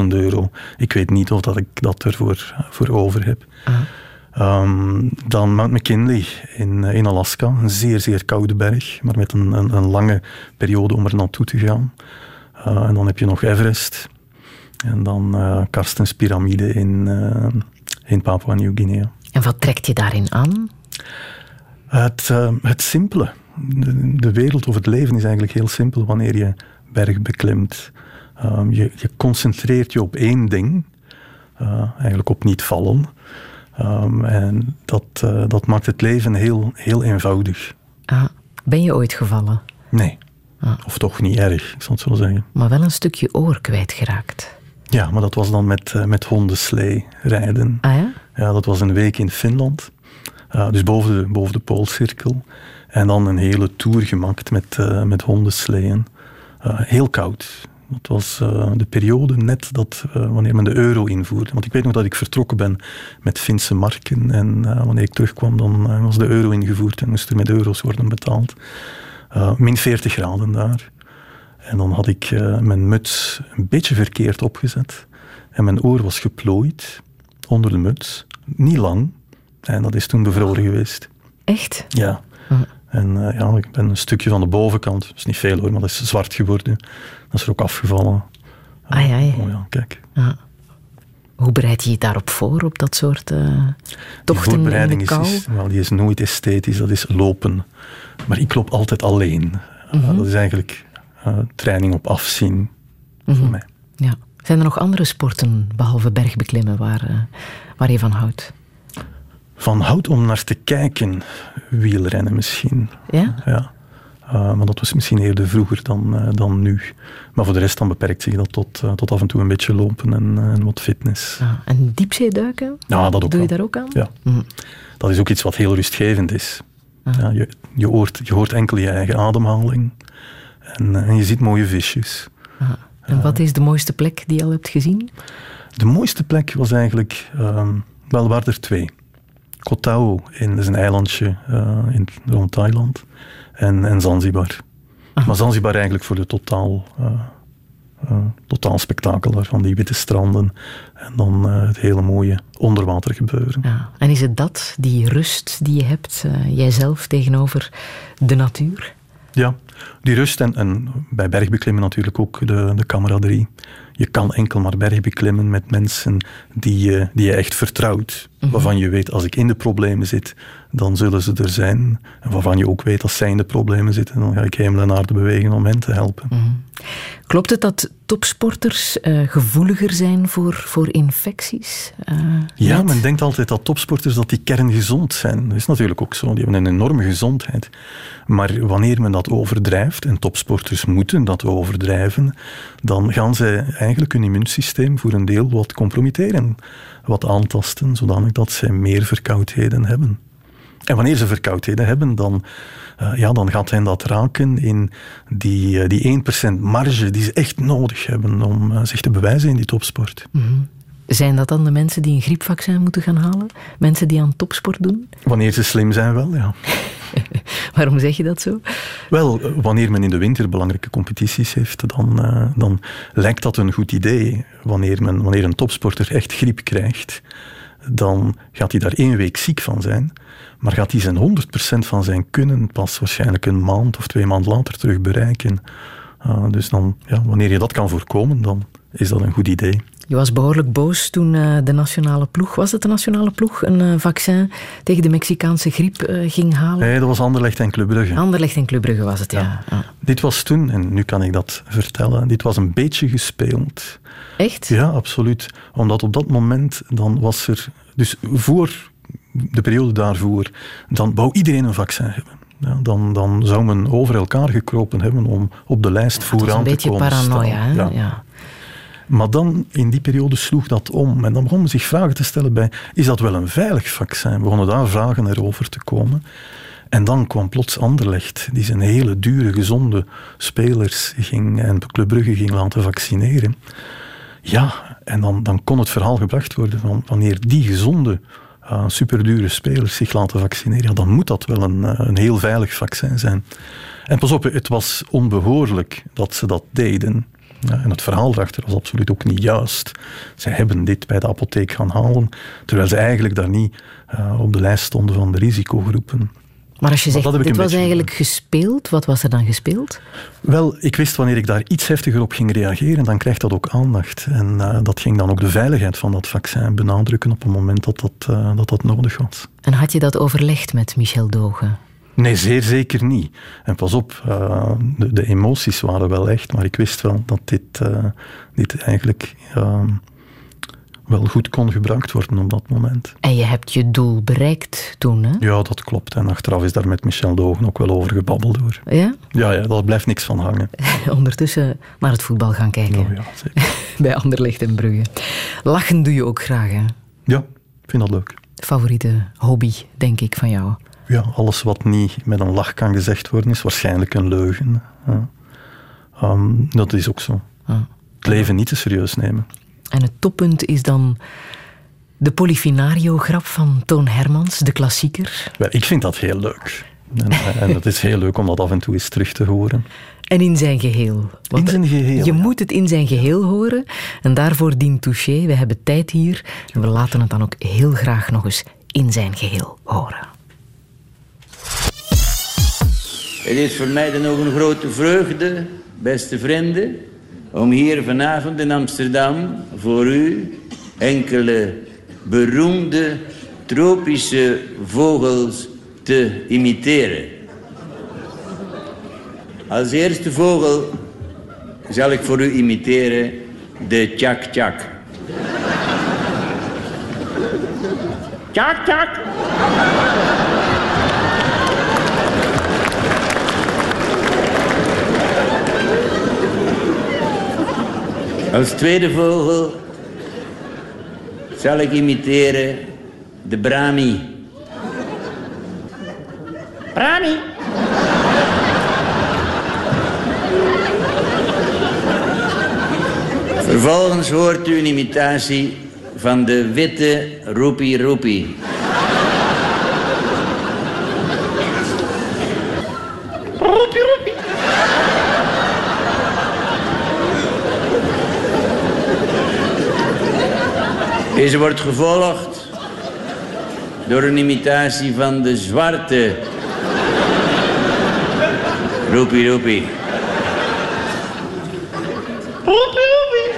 12.000 euro. Ik weet niet of dat ik dat ervoor voor over heb. Uh. Um, dan Mount McKinley in, in Alaska, een zeer, zeer koude berg, maar met een, een, een lange periode om er naartoe te gaan. Uh, en dan heb je nog Everest. En dan uh, Karstens piramide in, uh, in Papua Nieuw-Guinea. En wat trekt je daarin aan? Het, het simpele. De, de, wereld of het leven is eigenlijk heel simpel wanneer je berg beklimt. Um, je, je, concentreert je op één ding. eigenlijk op niet vallen. Ehm, en dat, dat maakt het leven heel, heel eenvoudig. Ah, ben je ooit gevallen? Nee. Ah. Of toch niet erg, ik zal het zo zeggen. Maar wel een stukje oor kwijtgeraakt. Ja, maar dat was dan met, uh, met hondenslee rijden. Ah ja? Ja, dat was een week in Finland. Uh, dus boven de, boven de Poolcirkel. En dan een hele tour gemaakt met, uh, met hondensleeën. heel koud. Dat was de periode net dat, wanneer men de euro invoerde. Want ik weet nog dat ik vertrokken ben met Finse marken. En wanneer ik terugkwam, dan was de euro ingevoerd en moest er met euro's worden betaald. Min 40 graden daar. En dan had ik uh, mijn muts een beetje verkeerd opgezet. En mijn oor was geplooid onder de muts. Niet lang. En dat is toen bevroren geweest. Echt? Ja. Hm. En uh, ja, ik ben een stukje van de bovenkant, dat is niet veel hoor, maar dat is zwart geworden. Dat is er ook afgevallen. Ai, ai. Oh ja, kijk. Ja. Hoe bereid je je daarop voor, op dat soort uh, tochten die voorbereiding in de kou? Is, wel, die is nooit esthetisch, dat is lopen. Maar ik loop altijd alleen. Mm -hmm. uh, dat is eigenlijk uh, training op afzien mm -hmm. voor mij. Ja. Zijn er nog andere sporten, behalve bergbeklimmen, waar, uh, waar je van houdt? Van houdt om naar te kijken, wielrennen misschien. Ja? Ja. Uh, maar dat was misschien eerder vroeger dan, dan nu. Maar voor de rest dan beperkt zich dat tot, tot af en toe een beetje lopen en, en wat fitness. Ja, en diepzeeduiken? Ja, dat ook Doe je daar ook aan? Ja. Mm. Dat is ook iets wat heel rustgevend is. Ja, je, je, hoort, je hoort enkel je eigen ademhaling. En, en, je ziet mooie visjes. En wat is de mooiste plek die je al hebt gezien? De mooiste plek was eigenlijk, um, wel, waren er twee. Koh Tao, in, dat is een eilandje uh, in, rond Thailand. En, en Zanzibar. Maar Zanzibar eigenlijk voor de totaal, uh, totaal spektakel daarvan. Die witte stranden. En dan het hele mooie onderwater gebeuren. Ja. En is het dat, die rust die je hebt, jijzelf tegenover de natuur? Ja, die rust en, en bij bergbeklimmen natuurlijk ook de, de camaraderie. Je kan enkel maar bergbeklimmen met mensen die je, die je echt vertrouwt. Mm -hmm. Waarvan je weet, als ik in de problemen zit, dan zullen ze er zijn. En waarvan je ook weet, als zij in de problemen zitten, dan ga ik hemel en aarde bewegen om hen te helpen. Mm -hmm. Klopt het dat topsporters uh, gevoeliger zijn voor, voor infecties? Uh, ja, met? men denkt altijd dat topsporters dat die kerngezond zijn. Dat is natuurlijk ook zo. Die hebben een enorme gezondheid. Maar wanneer men dat overdrijft, en topsporters moeten dat overdrijven, dan gaan zij eigenlijk hun immuunsysteem voor een deel wat compromitteren, wat aantasten, zodanig dat zij meer verkoudheden hebben. En wanneer ze verkoudheden hebben, dan, uh, ja, dan gaat hen dat raken in die, uh, die 1% marge die ze echt nodig hebben om uh, zich te bewijzen in die topsport. Mm -hmm. Zijn dat dan de mensen die een griepvaccin moeten gaan halen? Mensen die aan topsport doen? Wanneer ze slim zijn, wel, ja. (laughs) (laughs) Waarom zeg je dat zo? Wel, wanneer men in de winter belangrijke competities heeft, dan, uh, dan lijkt dat een goed idee. Wanneer, men, wanneer een topsporter echt griep krijgt, dan gaat hij daar één week ziek van zijn. Maar gaat hij zijn 100% van zijn kunnen pas waarschijnlijk een maand of twee maanden later terug bereiken. Uh, dus dan, ja, wanneer je dat kan voorkomen, dan is dat een goed idee. Je was behoorlijk boos toen uh, de nationale ploeg, was het de nationale ploeg, een uh, vaccin tegen de Mexicaanse griep uh, ging halen? Nee, dat was Anderlecht en Club Brugge. Anderlecht en Club Brugge was het, ja. ja. ja. Dit was toen, en nu kan ik dat vertellen, dit was een beetje gespeeld. Echt? Ja, absoluut. Omdat op dat moment, dan was er, dus voor de periode daarvoor, dan wou iedereen een vaccin hebben. Ja, dan, dan zou men over elkaar gekropen hebben om op de lijst ja, vooraan te komen staan. een beetje paranoia, ja. ja. Maar dan, in die periode, sloeg dat om. En dan begonnen zich vragen te stellen bij, is dat wel een veilig vaccin? Begonnen daar vragen erover te komen. En dan kwam plots Anderlecht, die zijn hele dure, gezonde spelers ging, en Club Brugge ging laten vaccineren. Ja, en dan, dan kon het verhaal gebracht worden van wanneer die gezonde, uh, superdure spelers zich laten vaccineren, dan moet dat wel een, uh, een heel veilig vaccin zijn. En pas op, het was onbehoorlijk dat ze dat deden. Ja, en het verhaal erachter was absoluut ook niet juist. Zij hebben dit bij de apotheek gaan halen, terwijl ze eigenlijk daar niet uh, op de lijst stonden van de risicogroepen. Maar als je zegt, dit was eigenlijk gespeeld, wat was er dan gespeeld? Wel, ik wist wanneer ik daar iets heftiger op ging reageren, dan krijgt dat ook aandacht. En uh, dat ging dan ook de veiligheid van dat vaccin benadrukken op het moment dat dat, uh, dat, dat nodig was. En had je dat overlegd met Michel Dogen? Nee, zeer zeker niet. En pas op, uh, de, de, emoties waren wel echt, maar ik wist wel dat dit, uh, dit eigenlijk uh, wel goed kon gebruikt worden op dat moment. En je hebt je doel bereikt toen, hè? Ja, dat klopt. En achteraf is daar met Michel Dogen ook wel over gebabbeld hoor. Ja? Ja, ja daar blijft niks van hangen. (laughs) Ondertussen naar het voetbal gaan kijken. Oh, ja, zeker. (laughs) Bij Anderlecht en Brugge. Lachen doe je ook graag, hè? Ja, ik vind dat leuk. Favoriete hobby, denk ik, van jou? Ja, alles wat niet met een lach kan gezegd worden, is waarschijnlijk een leugen. Ja. Ehm, dat is ook zo. Ah. Het leven niet te serieus nemen. En het toppunt is dan de Polifinario-grap van Toon Hermans, de klassieker. Wel, ik vind dat heel leuk. En, en het is heel leuk om dat af en toe eens terug te horen. En in zijn geheel. in zijn geheel. Je moet het in zijn geheel horen. En daarvoor dient Touché. We hebben tijd hier. En we laten het dan ook heel graag nog eens in zijn geheel horen. Het is voor mij dan ook een grote vreugde, beste vrienden, om hier vanavond in Amsterdam voor u enkele beroemde tropische vogels te imiteren. Als eerste vogel zal ik voor u imiteren de tjak-tjak. Tjak-tjak! Als tweede vogel zal ik imiteren de brahmi. Brahmi. Vervolgens hoort u een imitatie van de witte roepie roepie. Roepie roepie. Deze wordt gevolgd door een imitatie van de zwarte roepie roepie. Roepie roepie.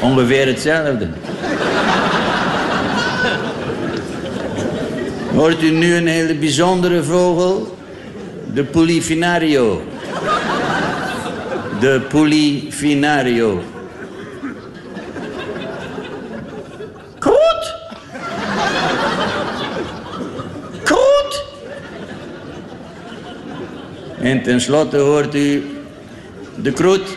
Ongeveer hetzelfde. Hoort u nu een hele bijzondere vogel? De Polifinario. De Polifinario. Kroet! Kroet! En tenslotte hoort u de kroet.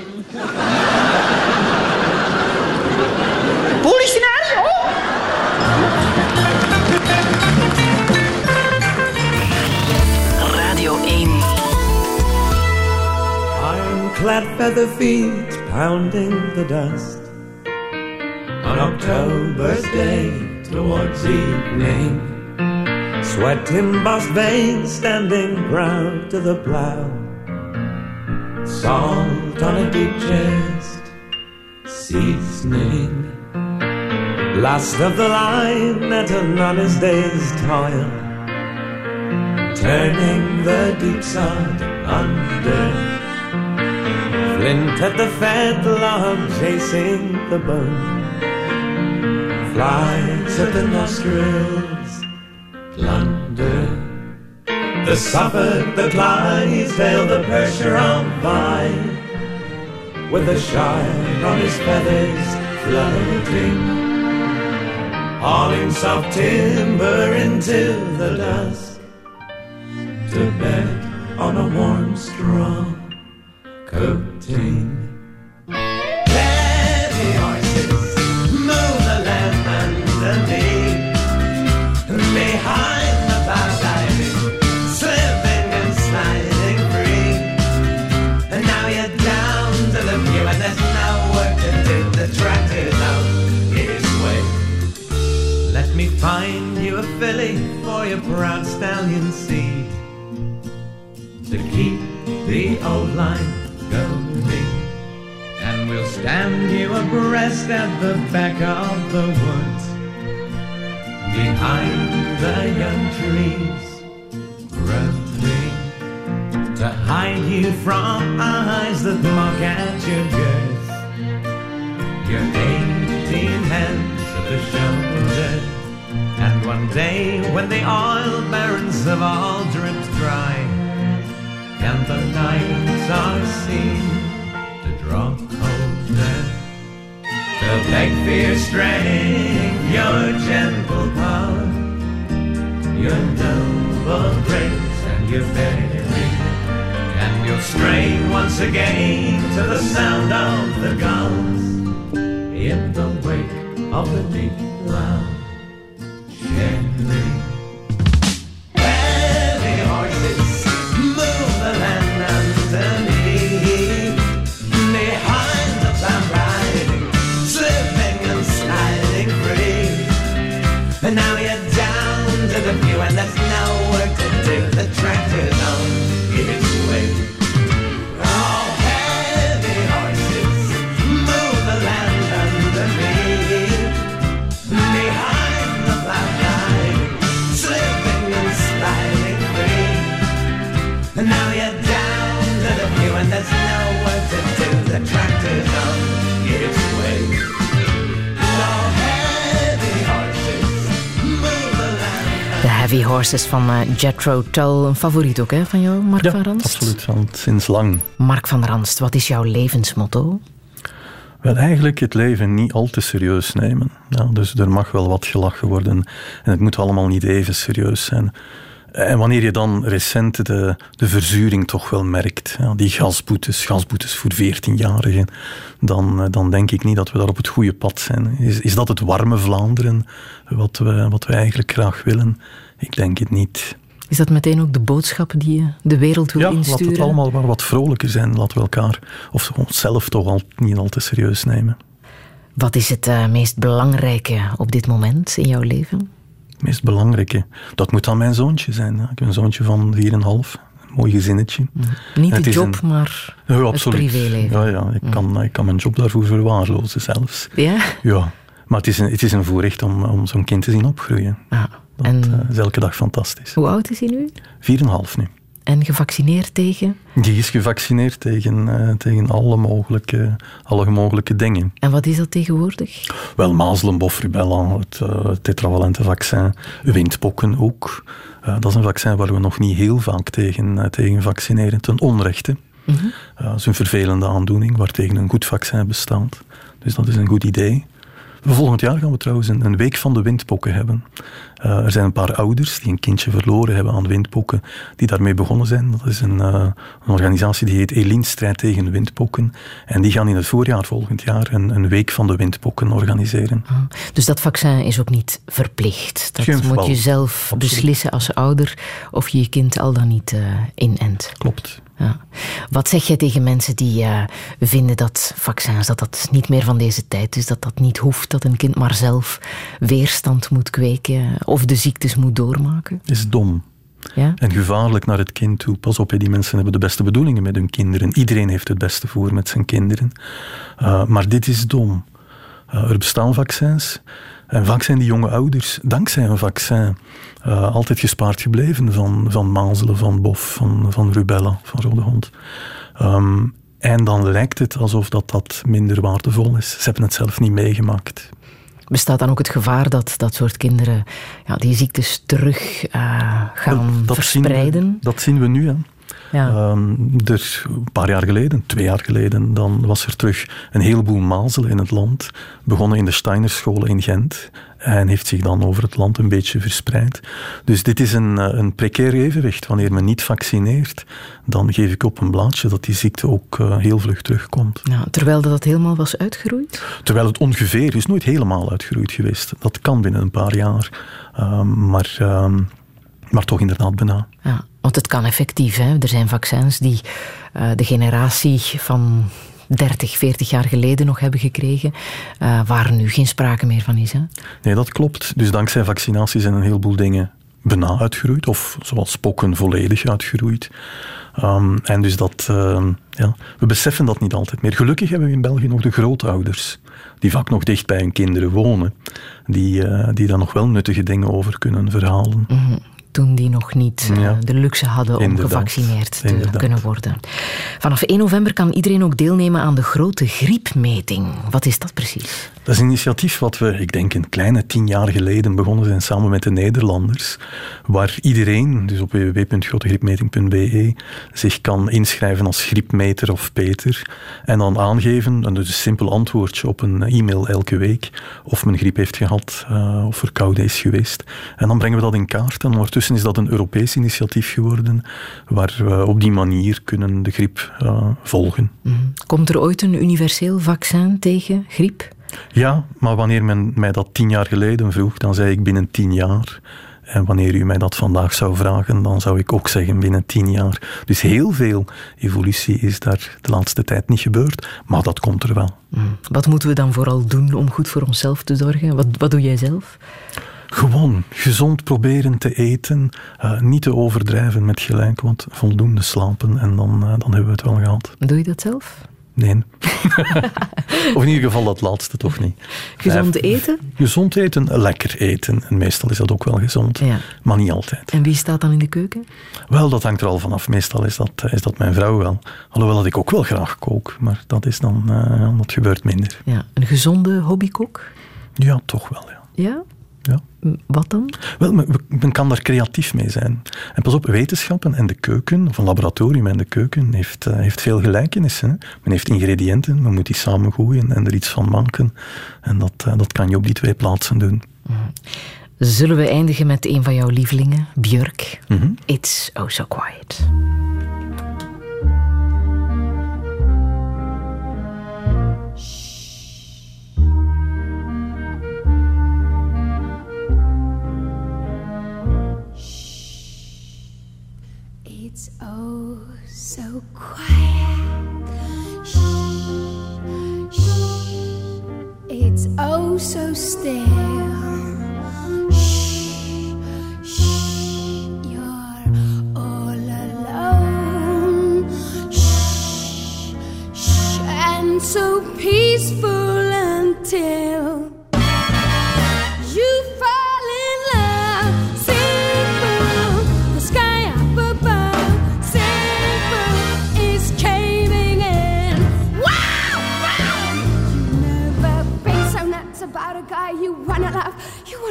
Polifinario! Radio 1. Ironclad feather feet pounding the dust on October's day towards evening. Sweat embossed veins standing proud to the plow. Salt on a deep chest, seasoning. Last of the line at an honest day's toil. Turning the deep sod under. Flint at the fetlock chasing the bone. Flies at the nostrils, plunder. The Suffolk, the Clydesdale, the Percheron vine, with a shine on his feathers floating, hauling soft timber into the dusk, to bed on a warm straw coating. A filly for your proud stallion seed to keep the old line going. And we'll stand you abreast at the back of the woods, behind the young trees, growing to hide you from eyes that mock at your girth. Your eighteen hands at the shoulder. And one day when the oil barrels have all dripped dry, and the nights are seen to draw colder. Like fear strength, your gentle power, your noble grace and your bearing. And you'll strain once again to the sound of the guns in the wake of the deep round. And now you're down to the view, and there's no work to do. The tractor's Heavy Horses van eh, Jethro Tull. Een favoriet ook hè, van jou, Mark Ja, van Ranst? absoluut, want sinds lang. Mark van Ranst, wat is jouw levensmotto? Wel, eigenlijk het leven niet al te serieus nemen. Ja, dus er mag wel wat gelachen worden en het moet allemaal niet even serieus zijn. En wanneer je dan recent de, de verzuring toch wel merkt, ja, die gasboetes, gasboetes voor 14-jarigen, dan, eh, dan denk ik niet dat we daar op het goede pad zijn. Is, is dat het warme Vlaanderen wat we, wat we eigenlijk graag willen? Ik denk het niet. Is dat meteen ook de boodschap die je de wereld wil Ja, laat insturen? het allemaal maar wat vrolijker zijn. Laten we elkaar, of onszelf toch al, niet al te serieus nemen. Wat is het eh, meest belangrijke op dit moment in jouw leven? Het meest belangrijke, dat moet dan mijn zoontje zijn. Ja. Ik heb een zoontje van 4,5. Een mooi gezinnetje. Niet En de job, een- maar Ja, het privéleven. Ja, ja, ik, kan, ik kan mijn job daarvoor verwaarlozen zelfs. Ja? Ja, maar het is een, het is een voorrecht om, om zo'n kind te zien opgroeien. Dat en- eh, is elke dag fantastisch. Hoe oud is hij nu? 4,5 nu. En gevaccineerd tegen? Die is gevaccineerd tegen, eh, tegen alle, mogelijke, alle mogelijke dingen. En wat is dat tegenwoordig? Wel, mazelen, rubella, het uh, tetravalente vaccin, windpokken ook. Uh, dat is een vaccin waar we nog niet heel vaak tegen, tegen vaccineren, ten onrechte. Mhm. Dat is een vervelende aandoening waartegen een goed vaccin bestaat. Dus dat is een goed idee. Volgend jaar gaan we trouwens een, een week van de windpokken hebben. Uh, er zijn een paar ouders die een kindje verloren hebben aan windpokken, die daarmee begonnen zijn. Dat is een, uh, een organisatie die heet Elien Strijd tegen Windpokken. En die gaan in het voorjaar volgend jaar een, een week van de windpokken organiseren. Ah, dus dat vaccin is ook niet verplicht. Dat Geen moet je zelf Absoluut. beslissen als ouder of je je kind al dan niet uh, inent. Klopt. Ja. Wat zeg jij tegen mensen die uh, vinden dat vaccins dat dat niet meer van deze tijd is, dat dat niet hoeft, dat een kind maar zelf weerstand moet kweken of de ziektes moet doormaken? Is dom. Ja? En gevaarlijk naar het kind toe. Pas op, die mensen hebben de beste bedoelingen met hun kinderen. Iedereen heeft het beste voor met zijn kinderen. Uh, maar dit is dom. Uh, er bestaan vaccins. En vaak zijn die jonge ouders, dankzij een vaccin, uh, altijd gespaard gebleven van, van mazelen, van bof, van, van rubella, van rode hond. Um, en dan lijkt het alsof dat, dat minder waardevol is. Ze hebben het zelf niet meegemaakt. Bestaat dan ook het gevaar dat dat soort kinderen ja, die ziektes terug uh, gaan dat verspreiden? Zien we, dat zien we nu. Hè. Ja. Um, er, een paar jaar geleden, twee jaar geleden, dan was er terug een heleboel mazelen in het land. Begonnen in de Steinerscholen in Gent. En heeft zich dan over het land een beetje verspreid. Dus dit is een, een precair evenwicht. Wanneer men niet vaccineert, dan geef ik op een blaadje dat die ziekte ook uh, heel vlug terugkomt. Ja, terwijl dat helemaal was uitgeroeid? Terwijl het ongeveer is nooit helemaal uitgeroeid geweest. Dat kan binnen een paar jaar. Um, maar, um, maar toch inderdaad bijna. Ja. Want het kan effectief. Hè? Er zijn vaccins die uh, de generatie van 30, 40 jaar geleden nog hebben gekregen, uh, waar nu geen sprake meer van is. Hè? Nee, dat klopt. Dus dankzij vaccinatie zijn een heleboel dingen bijna uitgeroeid, of zoals spokken volledig uitgeroeid. Um, en dus dat, uh, ja, we beseffen dat niet altijd meer. Gelukkig hebben we in België nog de grootouders, die vaak nog dicht bij hun kinderen wonen, die, uh, die daar nog wel nuttige dingen over kunnen verhalen. Mm -hmm. Toen die nog niet eh, Ja. de luxe hadden om gevaccineerd te Inderdaad. kunnen worden. Vanaf 1 november kan iedereen ook deelnemen aan de grote griepmeting. Wat is dat precies? Dat is een initiatief wat we, ik denk, een kleine tien jaar geleden begonnen zijn samen met de Nederlanders. Waar iedereen, dus op www.grotegriepmeting.be, zich kan inschrijven als griepmeter of Peter. En dan aangeven, en dus een simpel antwoordje op een e-mail elke week, of men griep heeft gehad eh, of er koude is geweest. En dan brengen we dat in kaart. En ondertussen is dat een Europees initiatief geworden, waar we op die manier kunnen de griep eh, volgen. Mhm. Komt er ooit een universeel vaccin tegen griep? Ja, maar wanneer men mij dat tien jaar geleden vroeg, dan zei ik binnen tien jaar. En wanneer u mij dat vandaag zou vragen, dan zou ik ook zeggen binnen tien jaar. Dus heel veel evolutie is daar de laatste tijd niet gebeurd, maar dat komt er wel. Mhm. Wat moeten we dan vooral doen om goed voor onszelf te zorgen? Wat, wat doe jij zelf? Gewoon gezond proberen te eten, eh, niet te overdrijven met gelijk wat, voldoende slapen en dan, eh, dan hebben we het wel gehad. Doe je dat zelf? Nee. (laughs) of in ieder geval dat laatste toch niet. Gezond eten? Gezond eten, lekker eten. En meestal is dat ook wel gezond, Ja. maar niet altijd. En wie staat dan in de keuken? Wel, dat hangt er al vanaf. Meestal is dat, is dat mijn vrouw wel. Alhoewel dat ik ook wel graag kook, maar dat, is dan, eh, dat gebeurt minder. Ja, een gezonde hobbykok? Ja, toch wel, ja. Ja? Ja. Wat dan? Wel, men, men kan daar creatief mee zijn. En pas op, wetenschappen en de keuken, of een laboratorium en de keuken, heeft, eh, heeft veel gelijkenissen. hè. Men heeft ingrediënten, men moet die samengooien en er iets van maken. En dat, eh, dat kan je op die twee plaatsen doen. Zullen we eindigen met een van jouw lievelingen, Björk? Mhm. It's oh so quiet. So quiet. Shh, shh. It's oh so still. Shh, shh. You're all alone. Shh, shh. And so peaceful until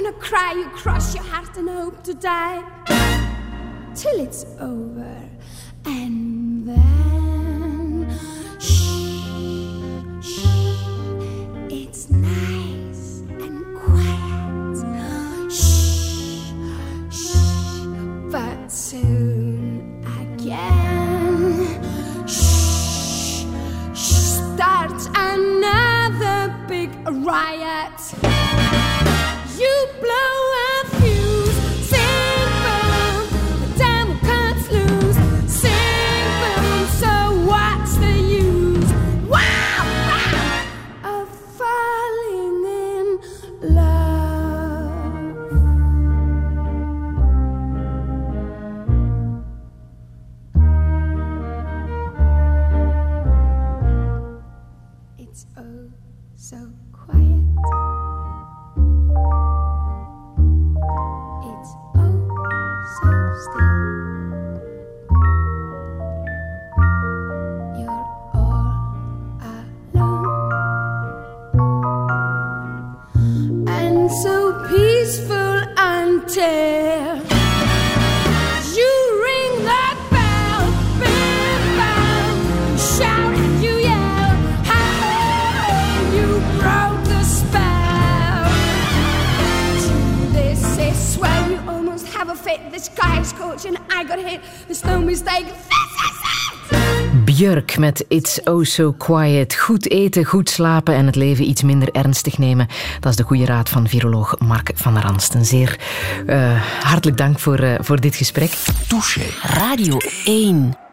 Wanna cry, you cross your heart and hope to die till it's over, and then shh, shh. It's nice and quiet. Shh, shh. But soon again, shh, shh. Starts another big riot. You blow I got hit. There's no mistake. This is it. Björk met It's Oh So Quiet. Goed eten, goed slapen en het leven iets minder ernstig nemen. Dat is de goede raad van viroloog Mark van der Ransten. Zeer eh, hartelijk dank voor, eh, voor dit gesprek. Touché. Radio 1.